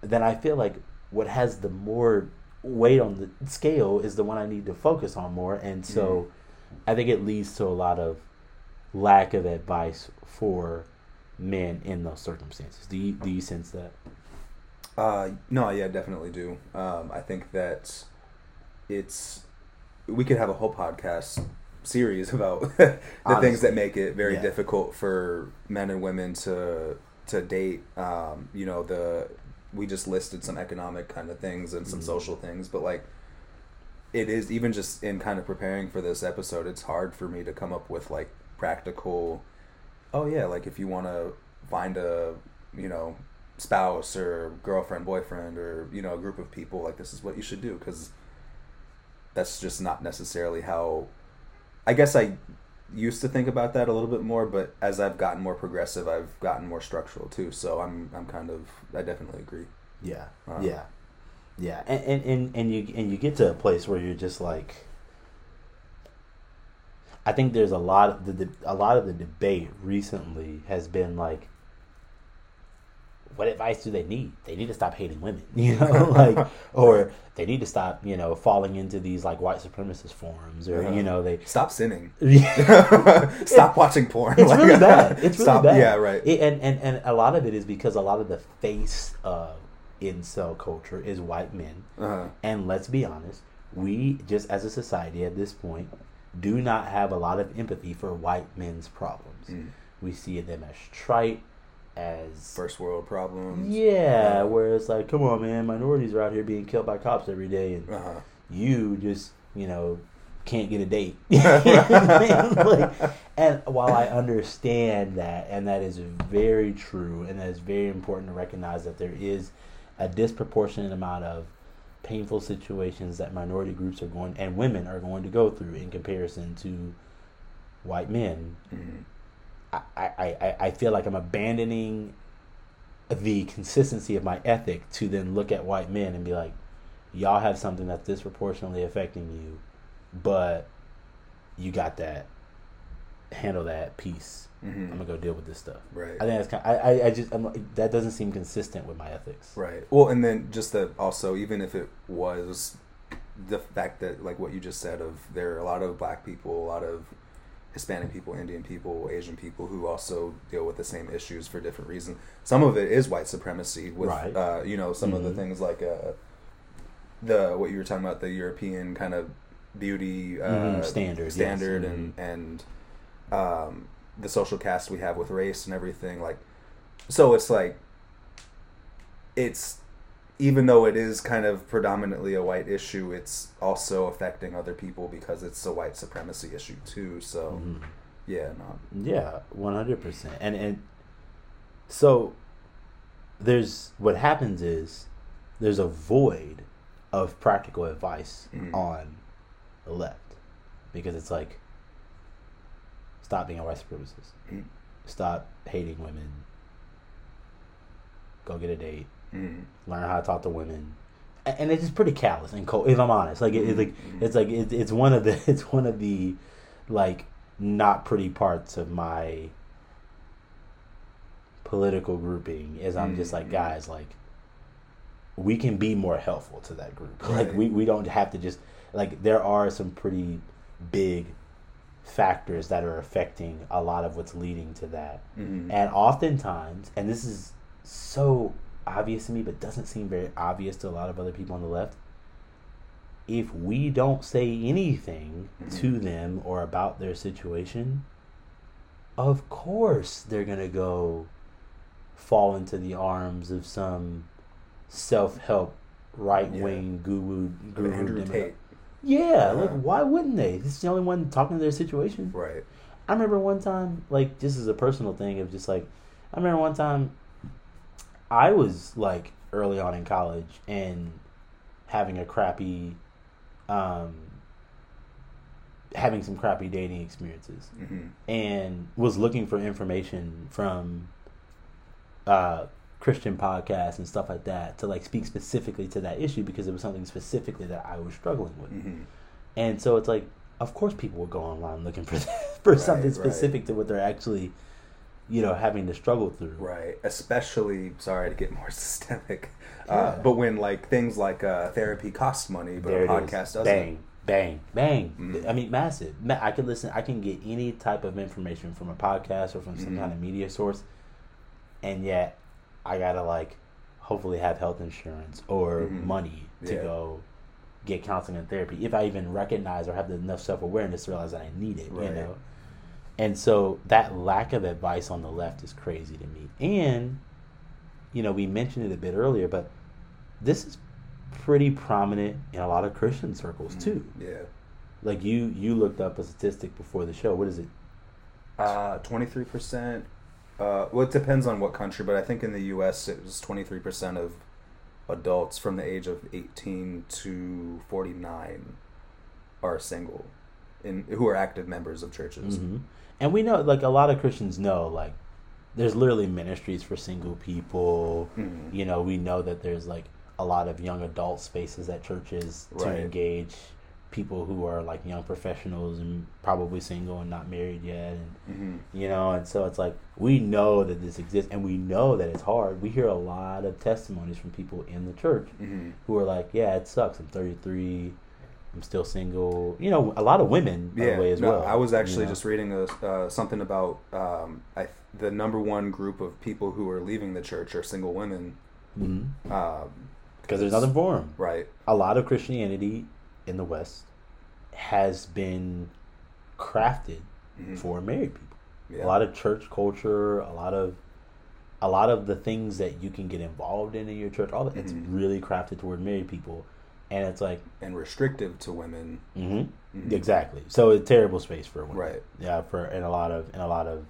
then I feel like what has the more weight on the scale is the one I need to focus on more, and so I think it leads to a lot of lack of advice for men in those circumstances. Do you do you sense that? Uh, no, yeah, definitely do. Um, I think that it's we could have a whole podcast series (laughs) about (laughs) the things that make it very yeah. difficult for men and women to to date. Um, you know, the we just listed some economic kind of things and some Mhm. social things, but like it is even just in kind of preparing for this episode, it's hard for me to come up with like practical. Oh yeah, like if you want to find a you know spouse or girlfriend, boyfriend, or you know a group of people, like this is what you should do because that's just not necessarily how. I guess I used to think about that a little bit more, but as I've gotten more progressive, I've gotten more structural too. So I'm I'm kind of I definitely agree. Yeah, Uh, yeah, yeah, and, and and and you and you get to a place where you're just like. I think there's a lot of the, the a lot of the debate recently has been like, what advice do they need? They need to stop hating women, (laughs) you know, like, (laughs) or they need to stop, you know, falling into these like white supremacist forums, or Yeah. you know, they. Stop sinning. (laughs) it's Stop watching porn. Like- really bad. It's really Stop- bad. Yeah, right. It- and and and a lot of it is because a lot of the face of incel culture is white men. uh-huh. And let's be honest, we just as a society at this point do not have a lot of empathy for white men's problems. Mm. We see them as trite, as First world problems. yeah, Yeah. where it's like, come on, man, minorities are out here being killed by cops every day, and Uh-huh. you just you know can't get a date. You know what I mean? Like, and while I understand that, and that is very true, and that is very important to recognize that there is a disproportionate amount of painful situations that minority groups are going and women are going to go through in comparison to white men. Mhm. I, I, I, feel like I'm abandoning the consistency of my ethic to then look at white men and be like, y'all have something that's disproportionately affecting you, but you got that. Handle that piece. Mhm. I'm gonna go deal with this stuff. Right. I think that's kind. I, I, I just I'm, that doesn't seem consistent with my ethics. Right. Well, and then just that also, even if it was the fact that, like what you just said, of there are a lot of black people, a lot of Hispanic people, Indian people, Asian people who also deal with the same issues for different reasons. Some of it is white supremacy, with Right. uh, you know some of the Mhm. things like uh, the what you were talking about, the European kind of beauty uh, Mhm, standard, yes. standard, Mhm. and and um, the social caste we have with race and everything. Like, so it's like it's even though it is kind of predominantly a white issue, it's also affecting other people because it's a white supremacy issue too. So Mhm. yeah, no, Yeah, one hundred percent. And and so there's what happens is there's a void of practical advice Mhm. on the left because it's like stop being a white supremacist, Mhm. stop hating women, go get a date, mm, learn how to talk to women. and it's just pretty callous and cold. If I'm honest, like it, it's like Mm-hmm. it's like it, it's one of the (laughs) it's one of the like not pretty parts of my political grouping. Is I'm just like Mhm. guys, like we can be more helpful to that group. (laughs) Like we we don't have to just like there are some pretty big factors that are affecting a lot of what's leading to that. Mhm. And oftentimes, and this is so obvious to me, but doesn't seem very obvious to a lot of other people on the left. If we don't say anything to them or about their situation, of course they're going to go fall into the arms of some self help right wing guru. guru Andrew demo- Tate. Yeah, like Uh-huh. why wouldn't they? This is the only one talking to their situation. Right. I remember one time, like this is a personal thing of just like I remember one time I was like early on in college and having a crappy um having some crappy dating experiences hmm and was looking for information from uh Christian podcasts and stuff like that to like speak specifically to that issue because it was something specifically that I was struggling with. hmm And so it's like, of course, people would go online looking for (laughs) for something Right, right. specific to what they're actually, you know, having to struggle through. Right. Especially, sorry to get more (laughs) systemic, uh, but when like things like uh, therapy costs money, but There a podcast doesn't. Bang, bang, bang. Mhm. I mean, massive. Ma- I can listen. I can get any type of information from a podcast or from some Mhm. kind of media source, and yet I gotta like, hopefully have health insurance or Mhm. money to Yeah. go get counseling and therapy if I even recognize or have enough self awareness to realize that I need it. You know. And so that lack of advice on the left is crazy to me. And, you know, we mentioned it a bit earlier, but this is pretty prominent in a lot of Christian circles too. Yeah. Like you you looked up a statistic before the show. What is it? Uh, 23%. Uh, well, it depends on what country, but I think in the U.S. it was 23% of adults from the age of 18 to 49 are single, in who are active members of churches. hmm And we know like a lot of Christians know like there's literally ministries for single people. Mhm. You know, we know that there's like a lot of young adult spaces at churches to Right. engage people who are like young professionals and probably single and not married yet and Mhm. you know and so it's like we know that this exists and we know that it's hard we hear a lot of testimonies from people in the church Mhm. who are like yeah it sucks i'm 33 i'm still single you know a lot of women by Yeah, the way as no, well I was you actually know? just reading a, uh, something about um, I, the number one group of people who are leaving the church are single women. Mhm. Um, because there's nothing for them right. a lot of christianity in the west has been crafted Mhm. for married people Yeah. a lot of church culture a lot of a lot of the things that you can get involved in in your church all that it's Mhm. really crafted toward married people and it's like and restrictive to women. hmm Mhm. exactly so a terrible space for women Right. yeah for in a lot of in a lot of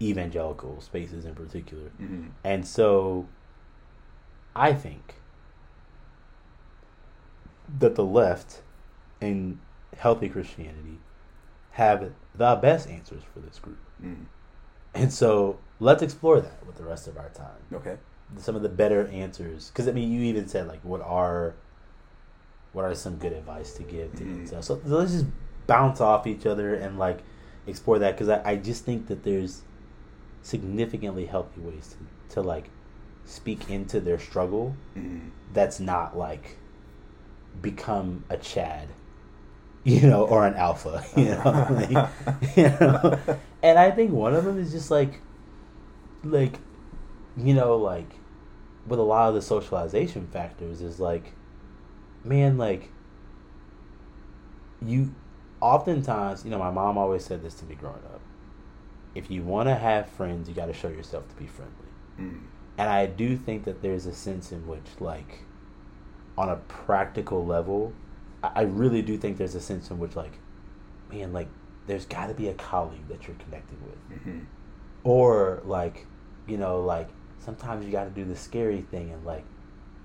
evangelical spaces in particular Mhm. and so i think that the left and healthy christianity have the best answers for this group Mhm. and so let's explore that with the rest of our time Okay. some of the better answers because i mean you even said like what are what are some good advice to give to Mhm. incels so, let's just bounce off each other and like explore that because I, I just think that there's significantly healthy ways to, to like speak into their struggle Mhm. that's not like become a chad you know or an alpha (laughs) you know like, you know and i think one of them is just like like you know like with a lot of the socialization factors is like man like you oftentimes you know my mom always said this to me growing up if you want to have friends you got to show yourself to be friendly Mhm. and I do think that there's a sense in which, like, on a practical level, I I really do think there's a sense in which, like, man, like, there's got to be a colleague that you're connected with. Mhm. Or, like, you know, like, sometimes you got to do the scary thing and, like,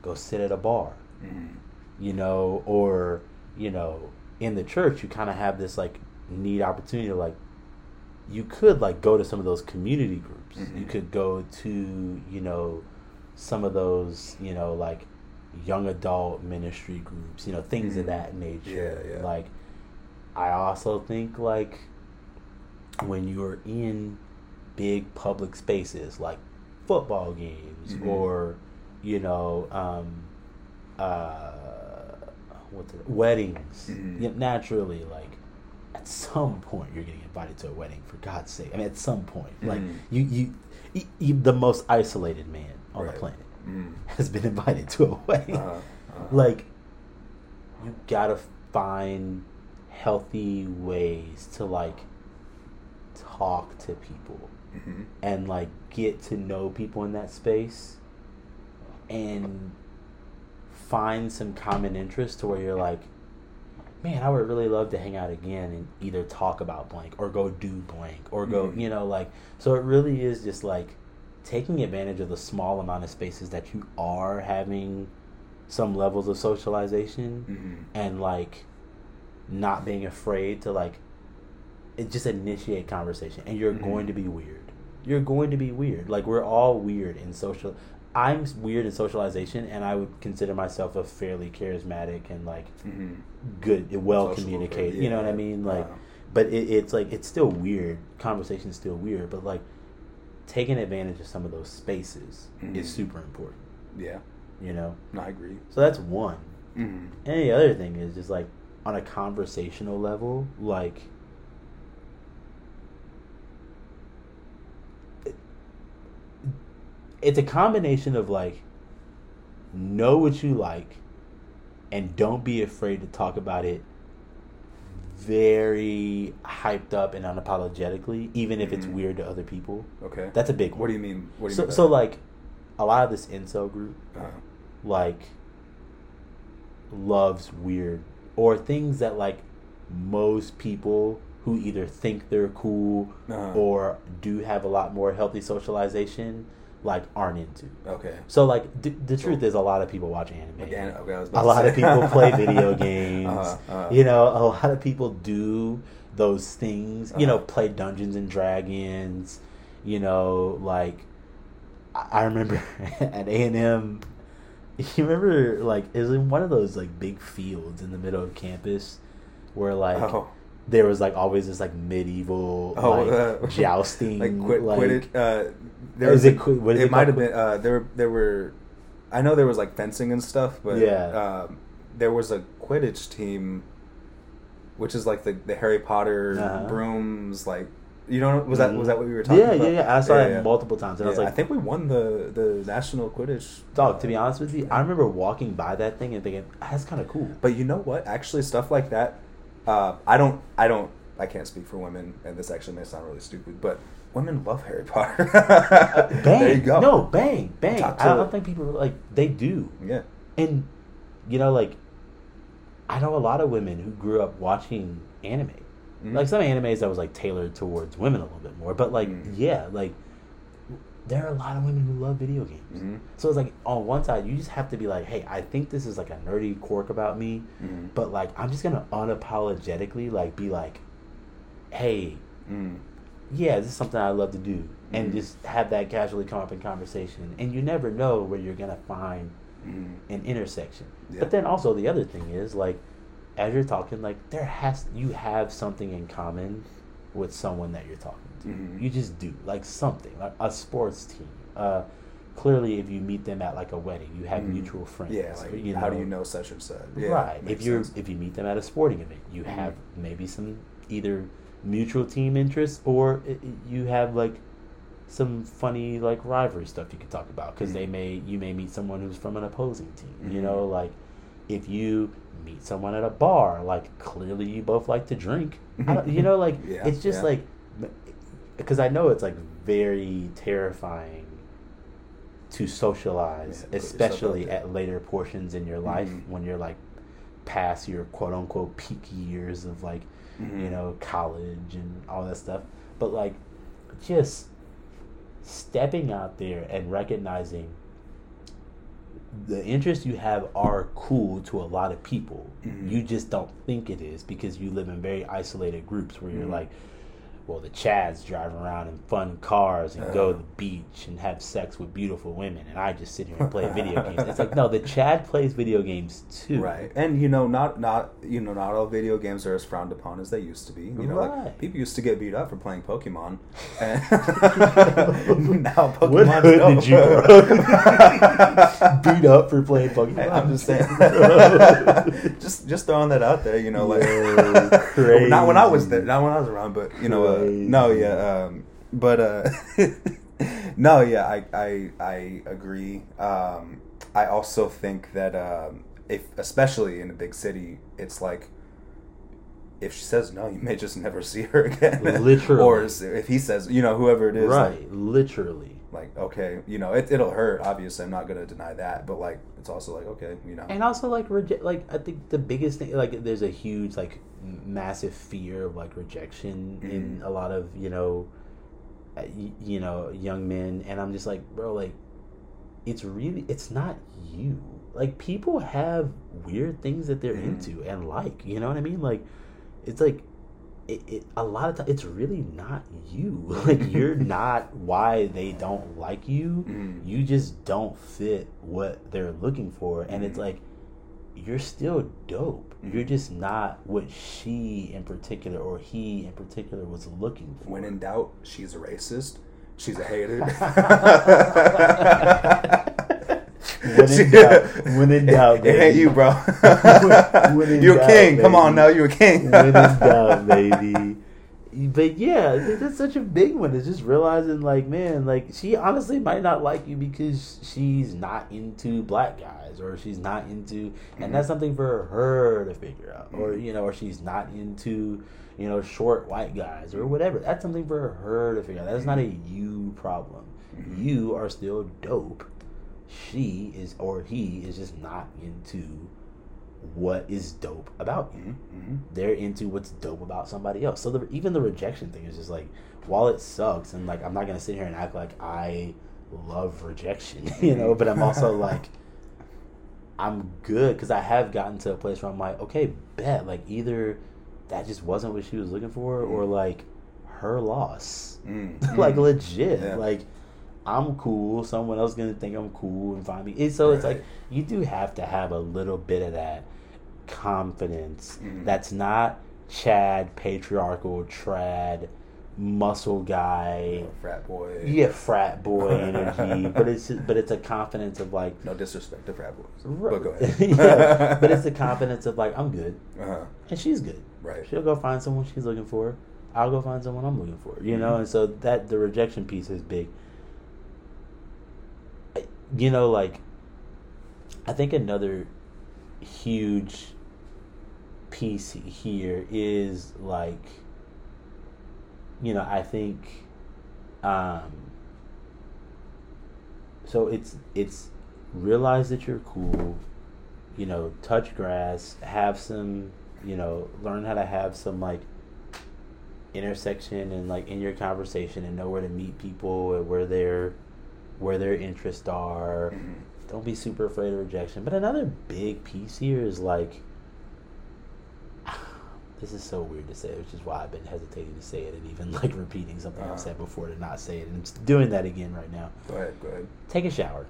go sit at a bar, Mhm. You know, or, you know, in the church, you kind of have this, like, neat opportunity to, like, you could like go to some of those community groups. Mhm. You could go to you know some of those you know like young adult ministry groups, you know, things of Mhm. that nature. Yeah, yeah. Like, I also think like when you're in big public spaces like football games Mhm. or you know um, uh, what's it, weddings, Mhm. yeah, naturally like at some point you're getting invited to a wedding for God's sake. I mean, at some point, like Mhm. you, you, you, you, the most isolated man on Right. the planet Mm. has been invited to a (laughs) wedding. Uh-huh, uh-huh. Like, you gotta find healthy ways to like talk to people Mhm. and like get to know people in that space and find some common interest to where you're like man i would really love to hang out again and either talk about blank or go do blank or go Mhm. you know like so it really is just like taking advantage of the small amount of spaces that you are having some levels of socialization Mhm. and like not being afraid to like it just initiate conversation and you're Mhm. going to be weird you're going to be weird like we're all weird in social i'm weird in socialization and i would consider myself a fairly charismatic and like Mhm. good well communicated person, you know what i mean like but it, it's like it's still weird conversation's still weird but like taking advantage of some of those spaces Mhm. is super important Yeah, you know no, I agree. so that's one Mhm. and the other thing is just like on a conversational level, like it's a combination of like know what you like and don't be afraid to talk about it very hyped up and unapologetically, even if it's Mhm. weird to other people. Okay. That's a big one. What do you mean? What do you so mean? so like a lot of this incel group Uh-huh. like loves weird or things that like most people who either think they're cool Uh-huh. or do have a lot more healthy socialization like aren't into. Okay. So like d- the truth is a lot of people watch anime. Again, okay, I was a lot of people play (laughs) video games. Uh-huh, uh-huh. You know, a lot of people do those things. You know, Uh-huh. play Dungeons and Dragons. You know, like I I remember (laughs) at A and M. You remember like it was in one of those like big fields in the middle of campus where like Oh. there was like always this like medieval Oh, like (laughs) uh, jousting like quit, like, quit it. Uh, there Is was it what is it it might have been. Uh, there there were. I know there was like fencing and stuff, but Yeah. um, there was a Quidditch team, which is like the the Harry Potter Uh-huh. brooms. Like you know, was that was that what we were yeah, talking yeah, about? yeah. I saw it yeah. multiple times, and I was like, I think we won the the national Quidditch. Dog, to be uh, honest with you, I remember walking by that thing and thinking, that's kind of cool. But you know what? Actually, stuff like that. Uh, I don't. I don't. I can't speak for women, and this actually may sound really stupid, but women love Harry Potter. (laughs) bang. There you go. No, bang, bang. I don't it. think people, like, they do. Yeah. And, you know, like, I know a lot of women who grew up watching anime. Mhm. Like, some animes that was, like, tailored towards women a little bit more. But, like, Mhm. yeah, like, there are a lot of women who love video games. Mhm. So it's like, on one side, you just have to be like, hey, I think this is, like, a nerdy quirk about me. Mhm. But, like, I'm just going to unapologetically, like, be like, hey, Mm. Yeah, this is something I love to do, and Mhm. just have that casually come up in conversation. And you never know where you're gonna find Mm. an intersection. Yeah. But then also the other thing is like, as you're talking, like there has you have something in common with someone that you're talking to. Mhm. You just do like something, like a sports team. Uh, clearly, if you meet them at like a wedding, you have Mhm. mutual friends. Yeah, or, like you how do you know such and such? Yeah, right. If you're if you meet them at a sporting event, you Mhm. have maybe some either mutual team interests or i- i- you have like some funny like rivalry stuff you could talk about because they Mhm. may you may meet someone who's from an opposing team. You Mhm. know, like if you meet someone at a bar, like clearly you both like to drink. You know, like (laughs) Yeah, it's just yeah. like because I know it's like very terrifying to socialize, Yeah, especially at later portions in your life Mhm. when you're like past your quote unquote peak years of like you Mhm. know college and all that stuff. But like just stepping out there and recognizing the interests you have are cool to a lot of people. Mhm. You just don't think it is because you live in very isolated groups where you're Mhm. like, well, the Chads drive around in fun cars and go to the beach and have sex with beautiful women, and I just sit here and play video games. It's like no, the Chad (laughs) plays video games too. Right, and you know, not not you know, not all video games are as frowned upon as they used to be. You know, Right. like people used to get beat up for playing Pokemon, (laughs) and (laughs) now Pokemon. What hood did you beat up for playing Pokemon? I'm just saying, just just throwing that out there. You know, like not when I was there, not when I was around, but you know, uh, No, yeah, um, but uh, (laughs) no, yeah, I I I agree. Um, I also think that um, if, especially in a big city, it's like if she says no, (laughs) you may just never see her again. Literally. or if he says, you know, whoever it is, like, right, literally. Like okay, you know, it, it'll hurt. Obviously, I'm not gonna deny that, but like, it's also like okay, you know, and also like reject like i think the biggest thing like there's a huge like massive fear of like rejection in Mhm. a lot of you know you know young men and i'm just like bro like it's really it's not you like people have weird things that they're Mhm. into and like you know what i mean like it's like it, it a lot of times it's really not you (laughs) like you're (laughs) not why they don't like you Mhm. you just don't fit what they're looking for and it's Mhm. like you're still dope you're just not what she in particular or he in particular was looking for when in doubt, she's a racist. She's a hater. (laughs) When in (laughs) doubt- when in doubt, it ain't baby. you, bro. (laughs) When in you a doubt, king. Come on baby. now, you're a king. when in doubt, (laughs) baby. But yeah, th- that's such a big one. It's just realizing, like, man, like she honestly might not like you because she's not into black guys, or she's not into, and that's something for her to figure out, or you know, or she's not into, you know, short white guys, or whatever. That's something for her to figure out. That's not a you problem. Mhm. You are still dope. She is, or he is just not into what is dope about you Mhm, mhm. they're into what's dope about somebody else. So the, even the rejection thing is just like, while it sucks, and like I'm not gonna sit here and act like I love rejection, (laughs) you know, but I'm also like, I'm good because I have gotten to a place where I'm like, okay, bet, like either that just wasn't what she was looking for, or like her loss, Mm, (laughs) like mm. legit, Yeah. like. I'm cool. Someone else gonna think I'm cool and find me. It's, so it's like you do have to have a little bit of that confidence Mhm. that's not Chad patriarchal trad muscle guy frat boy. yeah frat boy (laughs) energy but it's but it's a confidence of like No disrespect to frat boys, Right. but go (laughs) ahead. yeah, but it's a (laughs) confidence of like I'm good uh-huh. and she's good right. she'll go find someone she's looking for I'll go find someone I'm looking for you know Mhm. and so that the rejection piece is big you know like I think another huge piece here is like you know I think um so it's it's realize that you're cool you know touch grass have some you know learn how to have some like intersection and like in your conversation and know where to meet people and where their where their interests are Mhm. don't be super afraid of rejection. But another big piece here is like, (sighs) this is so weird to say, which is why I've been hesitating to say it and even like repeating something Uh-huh. I've said before to not say it. And I'm doing that again right now. Go ahead. Go ahead. Take a shower.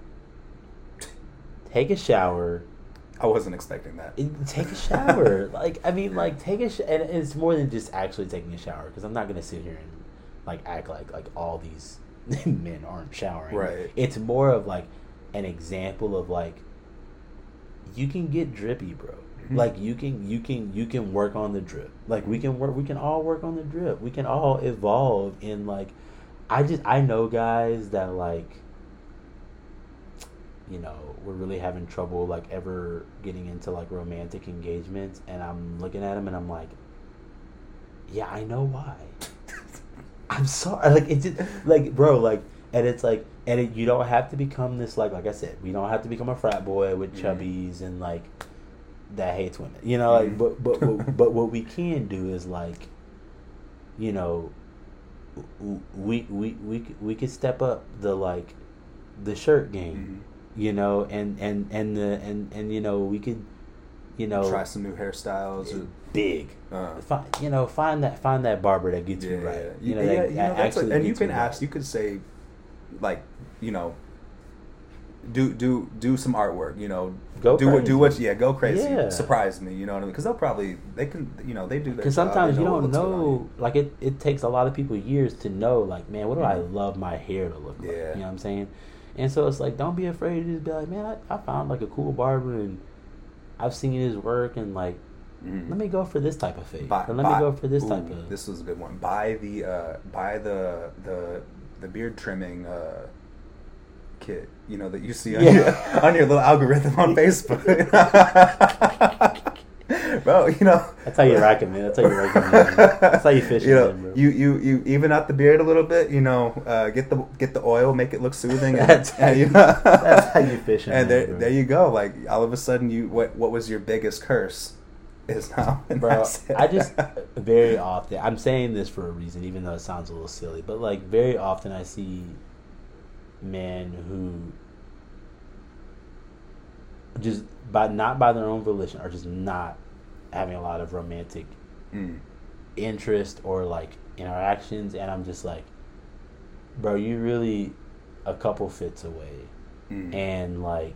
Take a shower. I wasn't expecting that. Take a shower. (laughs) like I mean, like take a sh- and it's more than just actually taking a shower because I'm not gonna sit here and like act like like all these (laughs) men aren't showering. Right. It's more of like an example of like you can get drippy, bro. Mhm. Like you can you can you can work on the drip. Like we can work we can all work on the drip. We can all evolve in like I just I know guys that like you know, we're really having trouble like ever getting into like romantic engagements and I'm looking at them and I'm like yeah, I know why. I'm sorry. Like it's just, like bro, like and it's like and it, you don't have to become this like like I said, we don't have to become a frat boy with Mhm. chubbies and like that hates women. You know, like but but but, (laughs) but what we can do is like you know we we we we could step up the like the shirt game Mhm. you know and and and the and and you know we could you know, try some new hairstyles. Or, big. uh, Find, you know, find that find that barber that gets yeah, you right. yeah. You know, yeah, that, you know, actually like- and you can ask. right. You could say, like, you know, do do do some artwork. You know, Go do what do what. Yeah, go crazy. Yeah. Surprise me. You know what I mean? Because they'll probably they can. You know, they do their. Because sometimes you don't looks good on know, like it, it takes a lot of people years to know, like, man, what do I Mhm. love my hair to look like? You know what I'm saying? And so it's like, don't be afraid to just be like, man, I, I found like a cool barber and I've seen his work and like. Mhm. let me go for this type of fade. Buy- or let buy- me go for this ooh, type of. This was a good one. Buy the uh, buy the the the beard trimming uh, kit. You know that you see on, Yeah. your, (laughs) on your little algorithm on (laughs) Facebook, (laughs) (laughs) bro. You know (laughs) That's how you rack 'em, man. That's how you rack man. That's how you fish You know, bro. you you you even out the beard a little bit. You know, uh, get the get the oil, make it look soothing. And, That's how and, you- you know, (laughs) that's how you fish And man, there bro. there you go. Like all of a sudden, you what what was your biggest curse is now. Bro, it. I just very often I'm saying this for a reason, even though it sounds a little silly, but like very often I see men who just by not by their own volition are just not having a lot of romantic Mm. interest or like interactions and I'm just like bro you really a couple fits away Mm. and like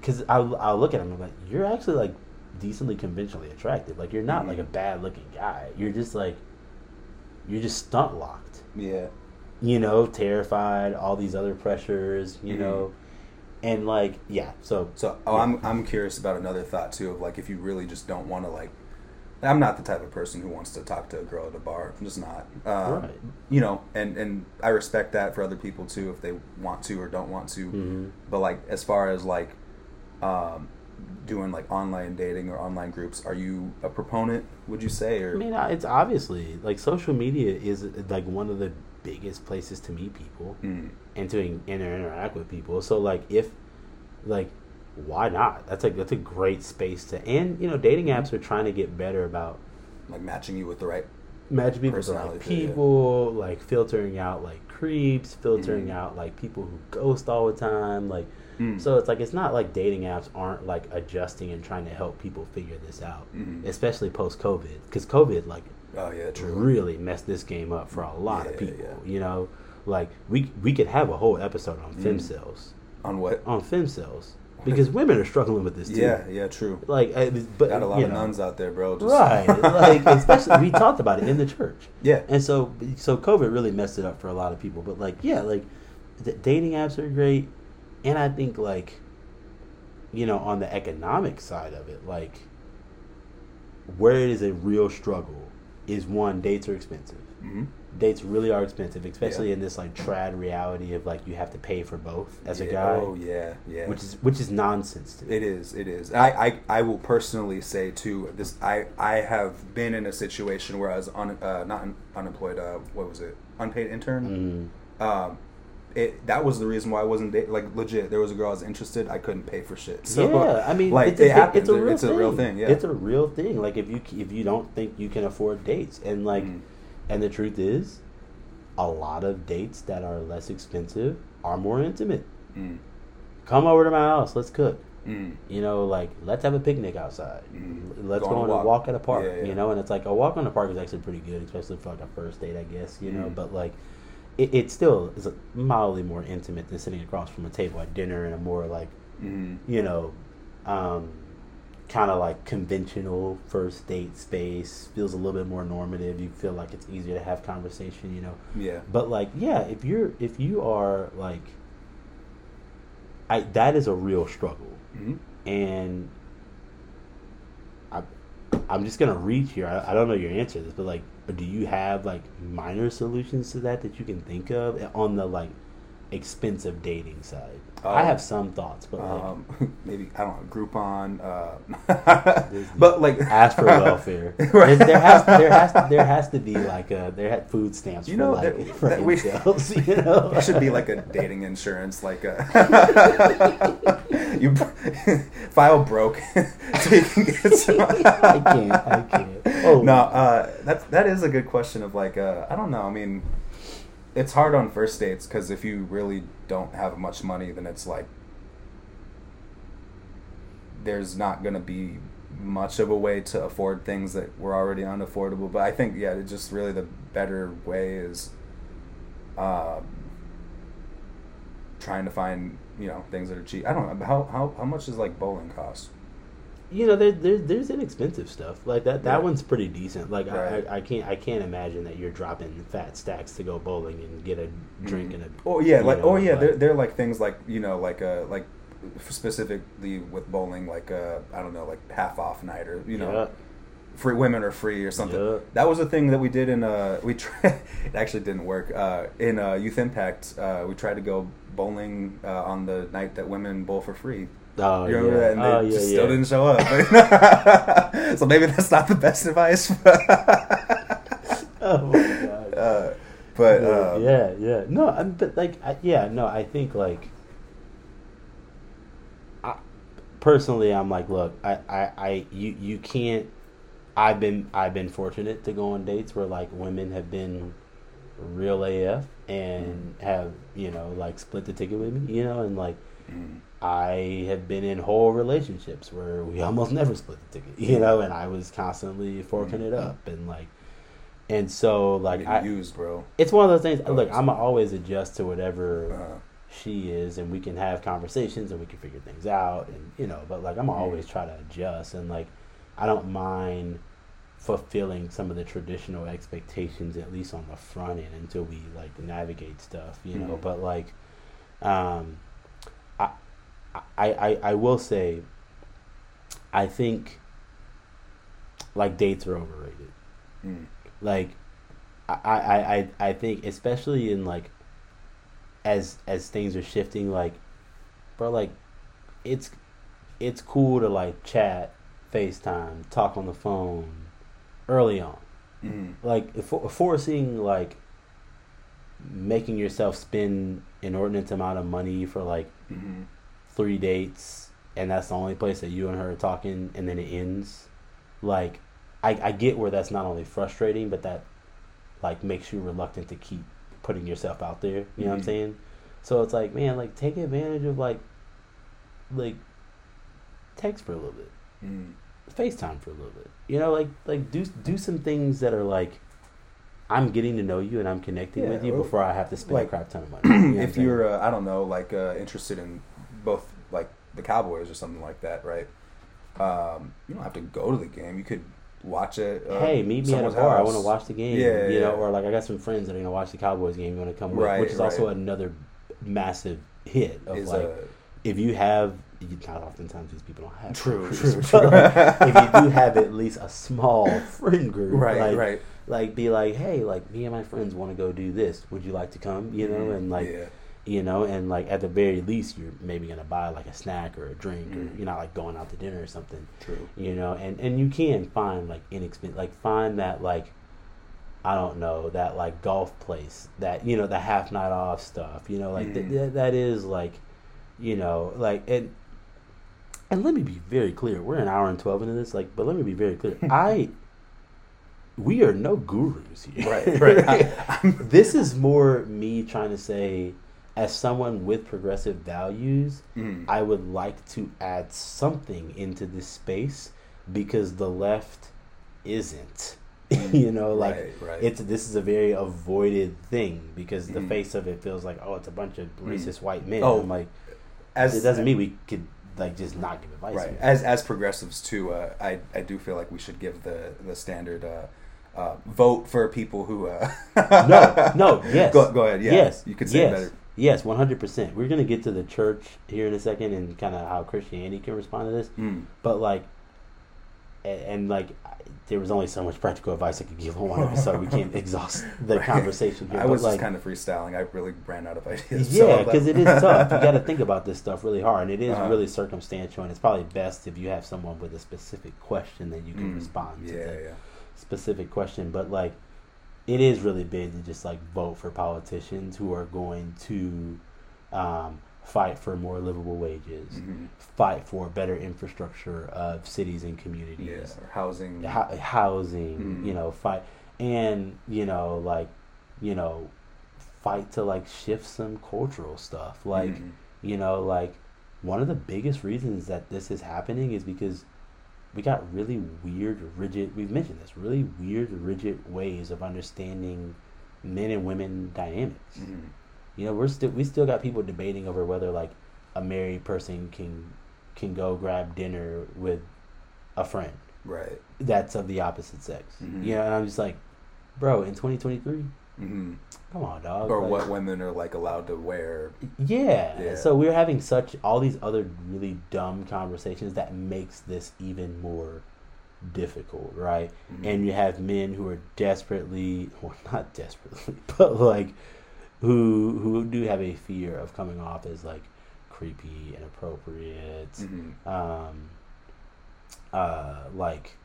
because I'll, I'll look at him and I'm like you're actually like decently conventionally attractive like you're not like a bad looking guy you're just like you're just stunt locked yeah. you know terrified all these other pressures you Mhm. know and like yeah so So, oh, yeah. I'm I'm curious about another thought too of like if you really just don't want to like. I'm not the type of person who wants to talk to a girl at a bar. I'm just not. Um, Right. You know, and and I respect that for other people too if they want to or don't want to. Mhm. But like as far as like um, doing like online dating or online groups, are you a proponent? Would you say or I mean, it's obviously like social media is like one of the biggest places to meet people Mm. and to in- inter- interact with people. So like if like why not? That's like that's a great space to and you know dating apps are trying to get better about like matching you with the right? matching people with the right Personality, yeah. people, like filtering out like creeps, filtering Mhm. out like people who ghost all the time, like Mm. so it's like it's not like dating apps aren't like adjusting and trying to help people figure this out, Mhm. especially post COVID, because COVID like Oh yeah, true. really messed this game up for a lot of people. yeah. You know, like we we could have a whole episode on fem Mm. cells, On what? on femcels, because women are struggling with this too. Yeah, yeah, true. like but Got a lot of know, nuns out there, bro. Just- right? (laughs) like especially we talked about it in the church, Yeah. and so so COVID really messed it up for a lot of people. But like yeah, like the dating apps are great, and I think like you know on the economic side of it, like where it is a real struggle is one dates are expensive hmm dates really are expensive, especially Yeah. in this like trad reality of like you have to pay for both as a guy, Oh yeah, yeah. which is which is nonsense to me. It is. It is. I, I, I will personally say too. This I I have been in a situation where I was on uh, not un, unemployed. Uh, what was it? Unpaid intern. Mm. Um, it that was the reason why I wasn't da- like legit. There was a girl I was interested. I couldn't pay for shit. So, yeah, I mean, like it's a, it happens. It's a real it's thing. a real thing. Yeah. it's a real thing. Like if you if you don't think you can afford dates, and like, Mm. and the truth is, a lot of dates that are less expensive are more intimate. Mm. Come over to my house. Let's cook. Mm. You know, like let's have a picnic outside. Mhm. Let's Go go, on a walk. walk at a park. Yeah, yeah. You know, and it's like a walk on the park is actually pretty good, especially for like a first date, I guess. You know, Mhm. but like it, it still is mildly more intimate than sitting across from a table at dinner in a more like Mm. you know, um, kind of like conventional first date space. Feels a little bit more normative. You feel like it's easier to have conversation. You know, Yeah. but like yeah, if you're if you are like, I that is a real struggle Mhm. and I, I'm just gonna reach here. I, I don't know your answer to this, but like, do you have like minor solutions to that that you can think of on the like expensive dating side? I Um, have some thoughts, but like, Um, (laughs) maybe I don't know Groupon, uh, (laughs) but like ask for (laughs) welfare. Right. There, there has there has there has to be like a there had food stamps You for know, like that- for that we- you know. There should be like a dating insurance, like a you file broke so you can get some. I can't. I can't. Oh no, uh, that's that is a good question. Of like, uh, I don't know. I mean, it's hard on first dates because if you really don't have much money, then it's like there's not gonna be much of a way to afford things that were already unaffordable. But I think yeah, just really the better way is um, trying to find you know things that are cheap. I don't know how how how much does like bowling cost? You know, there, there there's inexpensive stuff like that. That one's pretty decent. Like Right. I, I can't I can't imagine that you're dropping fat stacks to go bowling and get a drink and a. Oh yeah, like know, oh yeah, like- they're, they're like things like you know like uh like specifically with bowling like uh I don't know like half off night or you know Yeah. free women are free or something. Yeah. That was a thing that we did in uh we (laughs) tried it actually didn't work uh in uh Youth Impact uh we tried to go bowling uh, on the night that women bowl for free. Oh You yeah. that? And they oh yeah. just yeah. still didn't show up. (laughs) so maybe that's not the best advice. (laughs) Oh my god. (laughs) uh, but um, yeah, yeah. No, I, but like, I, yeah, no. I think like, I, personally, I'm like, look, I, I, I, you, you can't. I've been, I've been fortunate to go on dates where like women have been real AF and have you know like split the ticket with me, you know, and like mm, I have been in whole relationships where we almost never split the ticket, (laughs) you know, and I was constantly forking it up and like, and so like getting I, used, bro. it's one of those things. Oh, Look, I'm always adjust to whatever Uh, she is, and we can have conversations and we can figure things out, and you know. But like, I'm Mhm. always try to adjust, and like, I don't mind fulfilling some of the traditional expectations at least on the front end until we like navigate stuff, you know. Mhm. But like, um, I, I, I will say, I think like dates are overrated. Mm, like I, I, I, I think especially in like as as things are shifting like bro like it's it's cool to like chat FaceTime talk on the phone early on. Mm, like for, forcing like making yourself spend inordinate amount of money for like mm, three dates and that's the only place that you and her are talking and then it ends. Like I, I get where that's not only frustrating but that like makes you reluctant to keep putting yourself out there. You know what i'm Mhm. saying? So it's like man like take advantage of like like text for a little bit. Mm. facetime for a little bit. You know like like do do some things that are like i'm getting to know you and i'm connecting Yeah, with you before i have to spend like, a crap ton of money. (clears throat) You know if you're, uh, I don't know, like uh, interested in both, like the Cowboys or something like that, right? Um, you don't have to go to the game. You could watch it. Uh, hey, meet me at a bar. I want to watch the game. Yeah, you know, yeah. or like I got some friends that are gonna watch the Cowboys game. You want to come with, Right, which is also another massive hit of Is like uh, if you have. You, not oftentimes these people don't have True, true, true. like, if you do have at least a small (laughs) friend group, right, like, right. like be like, hey, like me and my friends want to go do this. Would you like to come? You know, Mhm, and like yeah. You know, and like at the very least, you're maybe gonna buy like a snack or a drink, Mhm. or you're not like going out to dinner or something True. you know and and you can find like inexpensive like find that like i don't know that like golf place that you know the half night off stuff you know like th- Mhm. th- that is like you know like and and let me be very clear we're an hour and 12 into this like but let me be very clear (laughs) i we are no gurus here Right, right. (laughs) I- this is more me trying to say as someone with progressive values Mm. I would like to add something into this space because the left isn't. (laughs) you know, like Right, right. it's this is a very avoided thing because the Mhm. face of it feels like oh it's a bunch of racist white men. Oh, I'm like as it doesn't mean we could like just not give advice. right as as progressives too. Uh, I I do feel like we should give the the standard uh, uh, vote for people who. Uh, no, no, (laughs) yes. Go, go ahead. Yeah. Yes. You could say yes. better. Yes, one hundred percent. We're gonna get to the church here in a second and kind of how Christianity can respond to this. Mm. But like, and, and like, there was only so much practical advice I could give on one episode. We can't (laughs) exhaust the Right. conversation here. I but was like, just kind of freestyling. I really ran out of ideas. yeah, so because that- it is tough. You got to think about this stuff really hard, and it is Uh-huh. really circumstantial. And it's probably best if you have someone with a specific question that you can Mm. respond to Yeah, yeah. specific question. But like, it is really big to just like vote for politicians who are going to um, fight for more livable wages, Mhm. fight for better infrastructure of cities and communities Yeah, housing. hou- housing, Mm. you know, fight and you know, like, you know, fight to like shift some cultural stuff. Like, Mhm. you know, like one of the biggest reasons that this is happening is because we got really weird, rigid. We've mentioned this really weird, rigid ways of understanding men and women dynamics. Mhm. You know, we're still we still got people debating over whether like a married person can can go grab dinner with a friend Right. that's of the opposite sex. Mhm. You know, and I'm just like, bro, in 2023, hmm come on, dog. Or like- what women are like allowed to wear. Yeah. Yeah. So we're having such all these other really dumb conversations that makes this even more difficult, right? Mhm. And you have men who are desperately, well, (laughs) not desperately, (laughs) but like who who do have a fear of coming off as like creepy, inappropriate, Mhm. um, uh, like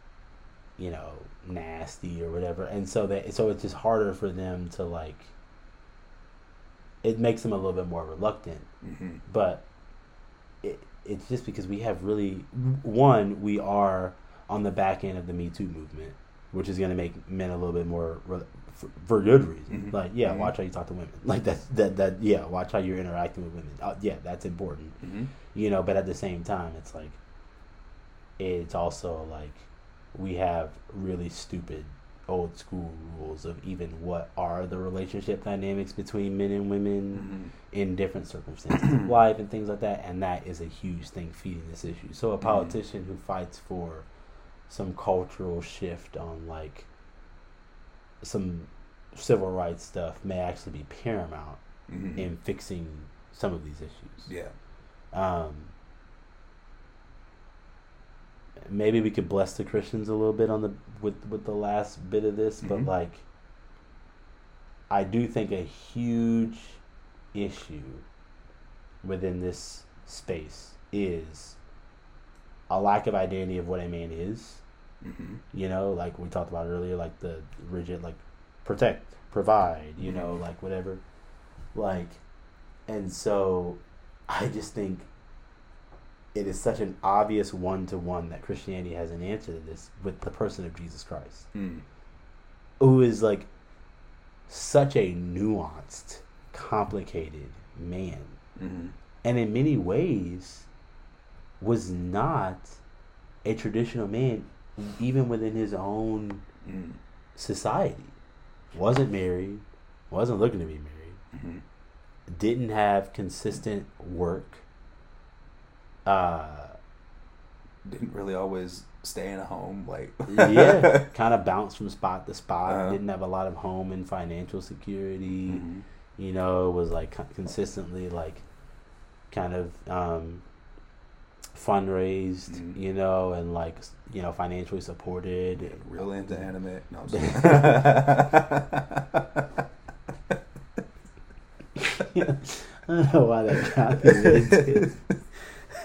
you know nasty or whatever, and so that so it's just harder for them to like. It makes them a little bit more reluctant, Mhm. but it, it's just because we have really one we are on the back end of the Me Too movement, which is going to make men a little bit more re- for, for good reason. Mhm. Like, yeah, Mhm. watch how you talk to women. (laughs) Like that's that that yeah, watch how you're interacting with women. Uh, yeah, that's important. Mhm. You know, but at the same time, it's like it's also like we have really stupid old school rules of even what are the relationship dynamics between men and women Mhm. in different circumstances of (clears throat) life and things like that and that is a huge thing feeding this issue so a Mhm. politician who fights for some cultural shift on like some civil rights stuff may actually be paramount Mhm. in fixing some of these issues Yeah. um, maybe we could bless the Christians a little bit on the with with the last bit of this, but Mhm. like, I do think a huge issue within this space is a lack of identity of what a man is. Mhm. You know, like we talked about earlier, like the rigid, like protect, provide, you know, Mhm. like whatever. Like, and so I just think it is such an obvious one to one that Christianity has an answer to this with the person of Jesus Christ, Mm. who is like such a nuanced, complicated man Mhm. and in many ways was not a traditional man even within his own Mm. society wasn't married wasn't looking to be married Mhm. didn't have consistent work uh Didn't really always stay in a home. Like. yeah (laughs) kind of bounced from spot to spot Uh-huh. didn't have a lot of home and financial security Mhm. you know was like consistently like kind of um fundraised Mhm. you know and like you know financially supported Real into anime. No, (laughs) I don't know why that got me. (laughs)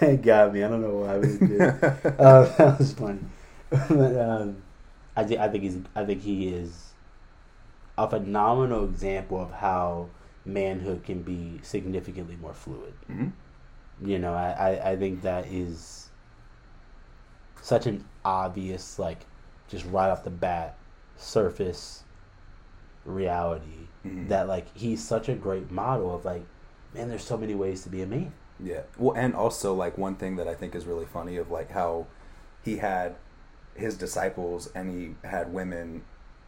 but (laughs) it got me. I don't know why, but it did. (laughs) Uh, (laughs) that was funny. but, um, I, thi- I think he's. I think he is a phenomenal example of how manhood can be significantly more fluid. Mhm. You know, I, I, I think that is such an obvious, like, just right off the bat, surface reality Mhm. that like he's such a great model of like, man, there's so many ways to be a man. Yeah. Well, and also like one thing that I think is really funny of like how he had his disciples and he had women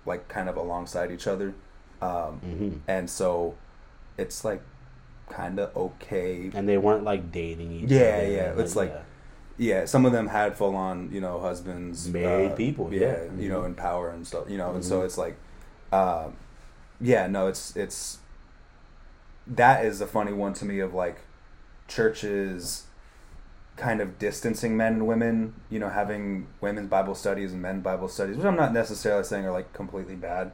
like kind of alongside each other, um, hmm and so it's like kind of okay. And they weren't like dating each Yeah, other. yeah, yeah. it's like- Yeah, some of them had full on you know husbands, Married uh, people, Yeah, yeah. you know, in power and stuff. You know, and so Mhm. it's like, um, yeah, no, it's it's that is a funny one to me of like churches kind of distancing men and women, you know, having women's Bible studies and men Bible studies, which I'm not necessarily saying are like completely bad,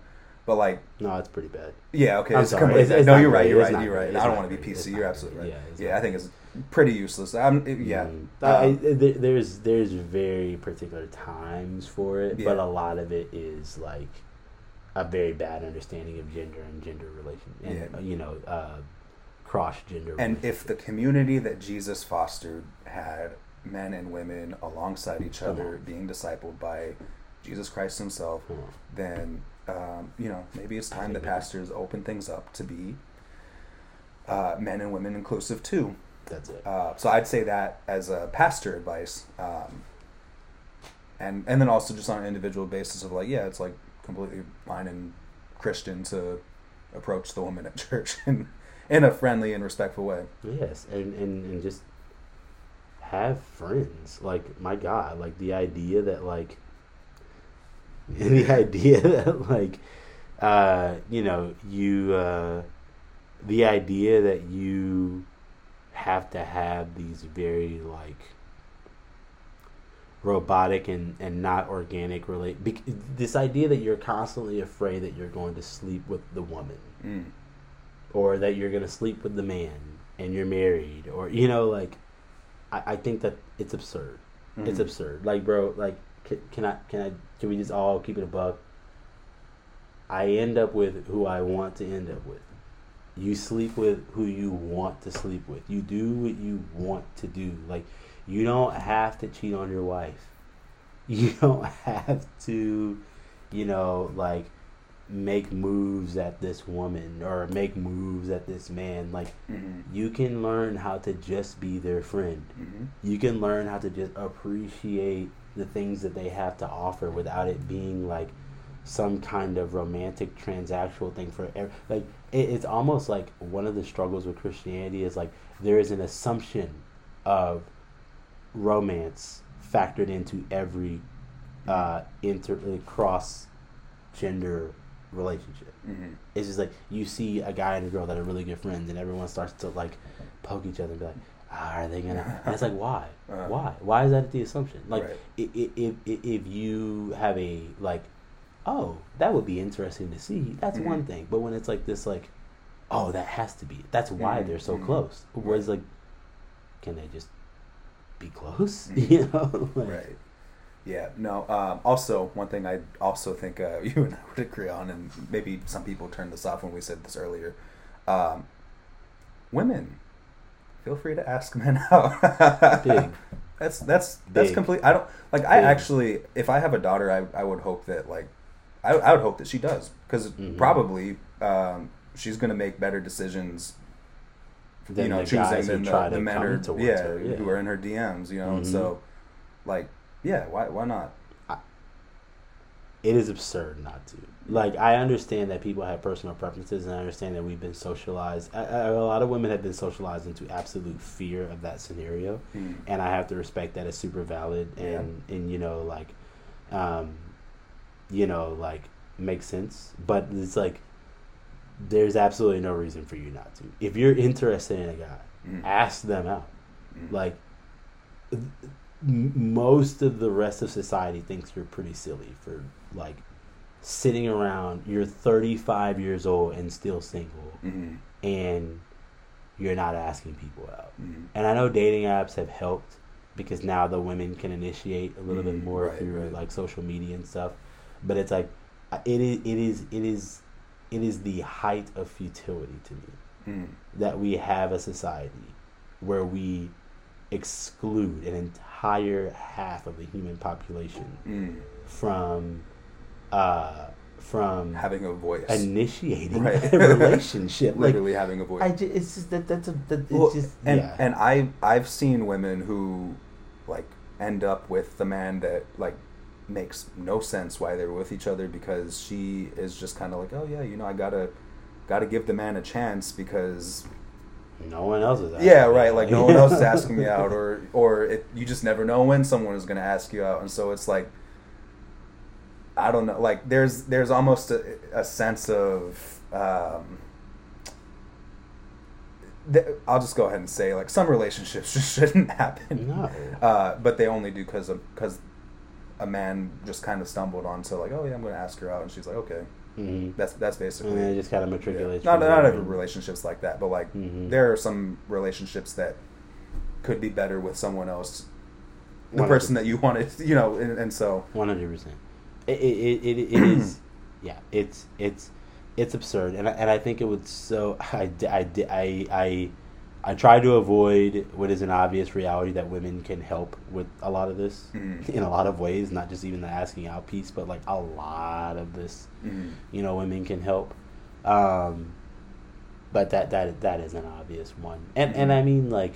but like, no, it's pretty bad. yeah, okay, I'm it's sorry. It's- it's no, you're right, you're right, you're right. I don't want to be PC. You're absolutely right. Yeah, Yeah, I think it's pretty useless. I'm, it- yeah. Um, I, there's there's very particular times for it, but a lot of it is like a very bad understanding of gender and gender relation, and Yeah. you know, uh, cross gender. And if the community that Jesus fostered had men and women alongside each Come other on. being discipled by Jesus Christ Himself, then um, you know maybe it's time that it- pastors open things up to be uh, men and women inclusive too. that's it. Uh, so I'd say that as a pastor advice. Um, and and then also just on an individual basis of like yeah it's like completely fine and christian to approach the woman at (laughs) church in in a friendly and respectful way Yes, and, and and just have friends. Like my God, like the idea that like (laughs) the idea that like uh you know you uh the idea that you have to have these very like robotic and and not organic relate this idea that you're constantly afraid that you're going to sleep with the woman mm. Or that you're gonna sleep with the man and you're married or you know like i, I think that it's absurd. It's Mhm. absurd. Like bro like can, can i can i can we just all keep it a buck? I end up with who i want to end up with. You sleep with who you want to sleep with. You do what you want to do. Like you don't have to cheat on your wife. (laughs) You don't have to you know like make moves at this woman or make moves at this man like Mhm. you can learn how to just be their friend Mhm. you can learn how to just appreciate the things that they have to offer without it being like some kind of romantic transactional thing for ev- like it, it's almost like one of the struggles with christianity is like there is an assumption of romance factored into every uh inter cross gender relationship Mhm. it's just like you see a guy and a girl that are really good friends, and everyone starts to like poke each other and be like, ah, "Are they gonna?" (laughs) And it's like, why? Uh. why? Why is that the assumption? Like, Right. if, if if you have a like, oh, that would be interesting to see. That's Mhm. one thing. But when it's like this, like, oh, that has to be. That's why Mhm. they're so Mhm. close. Whereas like, can they just be close? (laughs) Mhm. you know? (laughs) Like, Right. Yeah. No. Um, also, one thing I also think uh, (laughs) you and I would agree on, and maybe some people turned this off when we said this earlier. Um, women, feel free to ask (laughs) men out. That's that's that's Big. complete. I don't like. I Big. actually, if I have a daughter, I I would hope that like, I I would hope that she does because Mhm. probably um, she's gonna make better decisions you know, choosing than the, to the men are, yeah, yeah. who are in her DMs, you know, and so, like, yeah, why why not? it is absurd not to. Like I understand that people have personal preferences, and I understand that we've been socialized. I, I, a lot of women have been socialized into absolute fear of that scenario, Mm. and I have to respect that as super valid and and you know like, um, you know like makes sense. But it's like there's absolutely no reason for you not to. If you're interested in a guy, Mm. ask them out. Mm. Like most of the rest of society thinks you're pretty silly for like sitting around. You're 35 years old and still single, Mhm. and you're not asking people out. Mhm. And I know dating apps have helped because now the women can initiate a little bit Mhm, more right, through right. like social media and stuff. But it's like it is it is it is it is the height of futility to me Mm. that we have a society where we exclude an entire half of the human population Mm. from uh from Having a voice, initiating Right. a relationship (laughs) like literally having a voice. I just, it's just that that's a that, it's Well, just and yeah and I I've seen women who like end up with the man that like makes no sense why they're with each other because she is just kind of like oh yeah you know I gotta gotta give the man a chance because no one else is yeah asking me right like no one else is asking me out (laughs) or or it, you just never know when someone is gonna ask you out and so it's like I don't know like there's there's almost a, a sense of um, th- I'll just go ahead and say like some relationships (laughs) just shouldn't happen. No. Uh, but they only do because because a man just kind of stumbled onto like oh yeah I'm going to ask her out and she's like okay hmm that's that's basically and it just kind of yeah. matriculates not not every relationships like that but like Mhm. there are some relationships that could be better with someone else the 100%. person that you wanted (laughs) you know and, and so One hundred percent. It it it, it is (clears throat) yeah. It's it's it's absurd, and I, and I think it would so (laughs) I I I I I try to avoid what is an obvious reality that women can help with a lot of this Mhm. (laughs) in a lot of ways, not just even the asking out piece, but like a lot of this, mhm. you know, women can help. Um, but that that that is an obvious one, and and I mean like.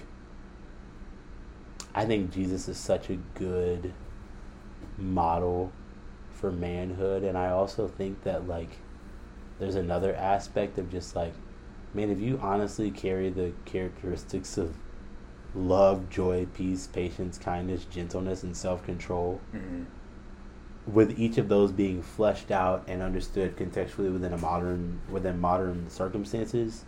I think Jesus is such a good model for manhood and I also think that like there's another aspect of just like man if you honestly carry the characteristics of love, joy, peace, patience, kindness, gentleness and self-control Mm-hmm. with each of those being fleshed out and understood contextually within a modern within modern circumstances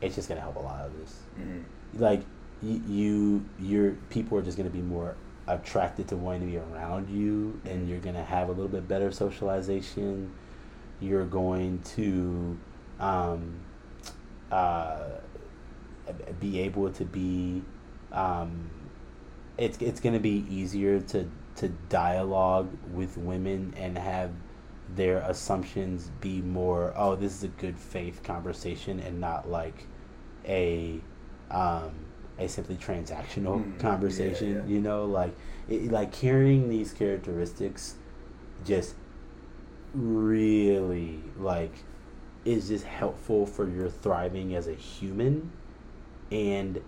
it's just going to help a lot of this Mm-hmm. like you, you your people are just going to be more attracted to wanting to be around you and you're going to have a little bit better socialization you're going to um, uh, be able to be um, it's it's going to be easier to to dialogue with women and have their assumptions be more oh this is a good faith conversation and not like a um, a simply transactional Mm, conversation yeah, yeah. you know like it, like carrying these characteristics just really like is just helpful for your thriving as a human? And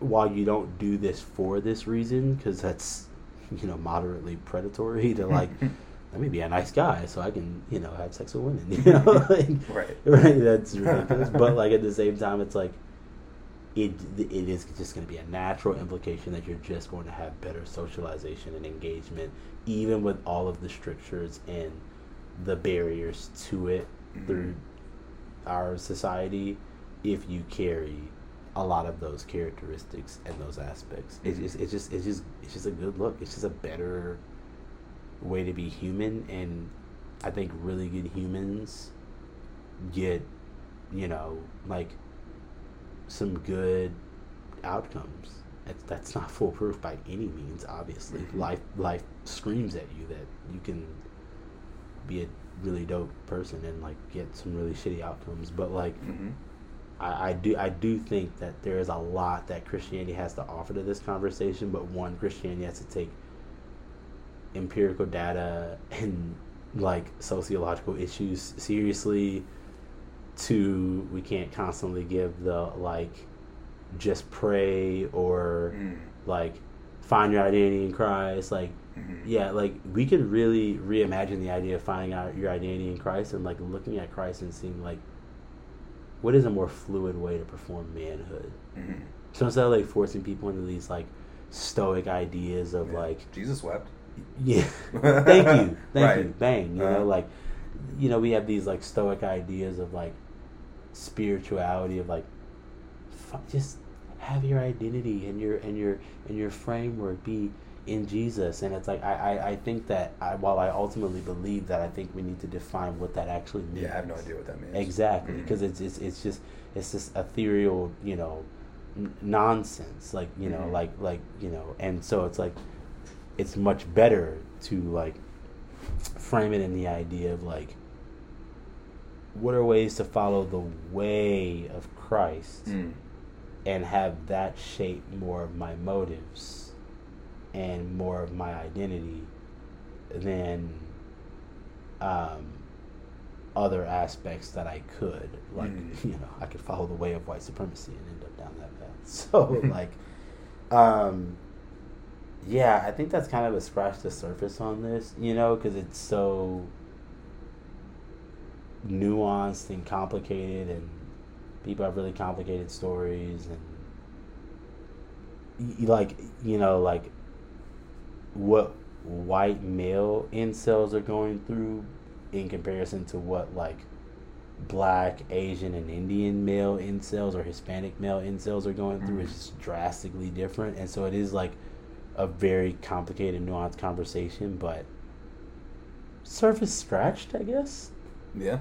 while you don't do this for this reason because that's (laughs) you know moderately predatory to like (laughs) let me be a nice guy so i can you know have sex with women (laughs) you know like, Right. right that's ridiculous. But like at the same time it's like it it is just going to be a natural implication that you're just going to have better socialization and engagement even with all of the strictures and the barriers to it Through our society if you carry a lot of those characteristics and those aspects. It's Mhm. just it's just it's just it's just a good look. It's just a better way to be human and i think really good humans get you know like some good outcomes. That's, that's not foolproof by any means obviously. Mhm. life life screams at you that you can be a really dope person and like get some really shitty outcomes but like Mm-hmm. I, I do I do think that there is a lot that Christianity has to offer to this conversation, but one Christianity has to take empirical data and like sociological issues seriously. Two, we can't constantly give the like just pray or Mm. like find your identity in Christ. Like Mhm. yeah, like we could really reimagine the idea of finding out your identity in Christ and like looking at Christ and seeing like what is a more fluid way to perform manhood. Mhm. So instead of like forcing people into these like stoic ideas of Yeah. like Jesus wept. (laughs) yeah, thank you, (laughs) thank you, bang, you Uh-huh. know, like you know we have these like stoic ideas of like spirituality of like fu- just have your identity and your and your and your framework be in Jesus and it's like I, I, I think that I, while I ultimately believe that I think we need to define what that actually means Yeah, I have no idea what that means. exactly because it's, it's it's just it's this ethereal you know n- nonsense like you know Mhm. like like you know and so it's like it's much better to like frame it in the idea of like what are ways to follow the way of Christ Mm. and have that shape more of my motives and more of my identity than um, other aspects that I could. Like, Mhm. (laughs) you know, I could follow the way of white supremacy and end up down that path. (laughs) So, like, um, yeah, I think that's kind of a scratch the surface on this, you know, because it's so nuanced and complicated and people have really complicated stories and like you know like what white male incels are going through in comparison to what like black asian and indian male incels or hispanic male incels are going through is Mhm. just drastically different and so it is like a very complicated nuanced conversation but surface scratched i guess Yeah.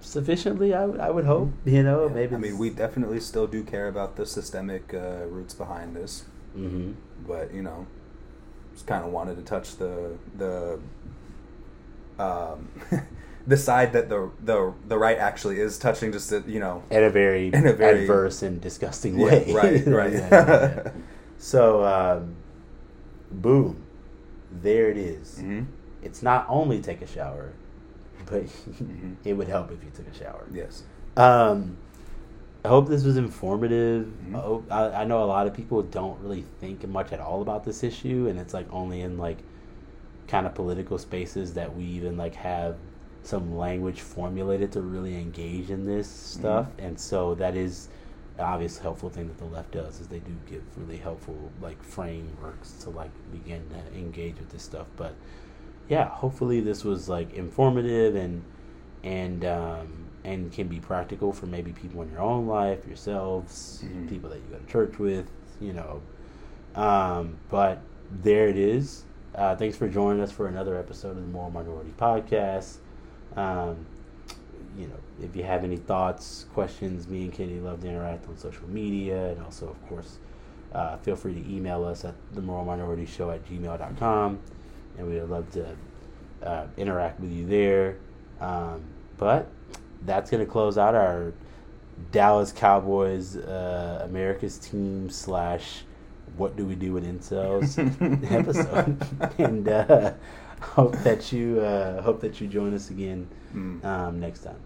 sufficiently i would I would hope you know Yeah. maybe I mean, we definitely still do care about the systemic uh, roots behind this, hmm but you know, just kind of wanted to touch the the um, (laughs) the side that the the the right actually is touching. Just to, you know, in a very, (laughs) In a very- adverse and disgusting Yeah, way. right, (laughs) right. Yeah, yeah. So, um, boom, there it is. Mhm. It's not only take a shower, but Mhm. it would help if you took a shower. Yes. Um, I hope this was informative. Mhm. I, hope, I, I know a lot of people don't really think much at all about this issue, and it's like only in like kind of political spaces that we even like have some language formulated to really engage in this stuff, and so that is an obvious helpful thing that the left does is they do give really helpful like frameworks to like begin to engage with this stuff. But yeah, hopefully this was like informative and and um, and can be practical for maybe people in your own life, yourselves, Mhm. people that you go to church with, you know. Um, but there it is. Uh, thanks for joining us for another episode of the Moral Minority Podcast. Um, you know, if you have any thoughts, questions, me and Kenny love to interact on social media. And also, of course, uh, feel free to email us at the Moral Minority Show at gmail.com. And we would love to uh, interact with you there. Um, but that's going to close out our Dallas Cowboys uh, America's team slash what do we do with incels (laughs) episode. and uh, (laughs) hope that you uh, hope that you join us again Mm. um, next time.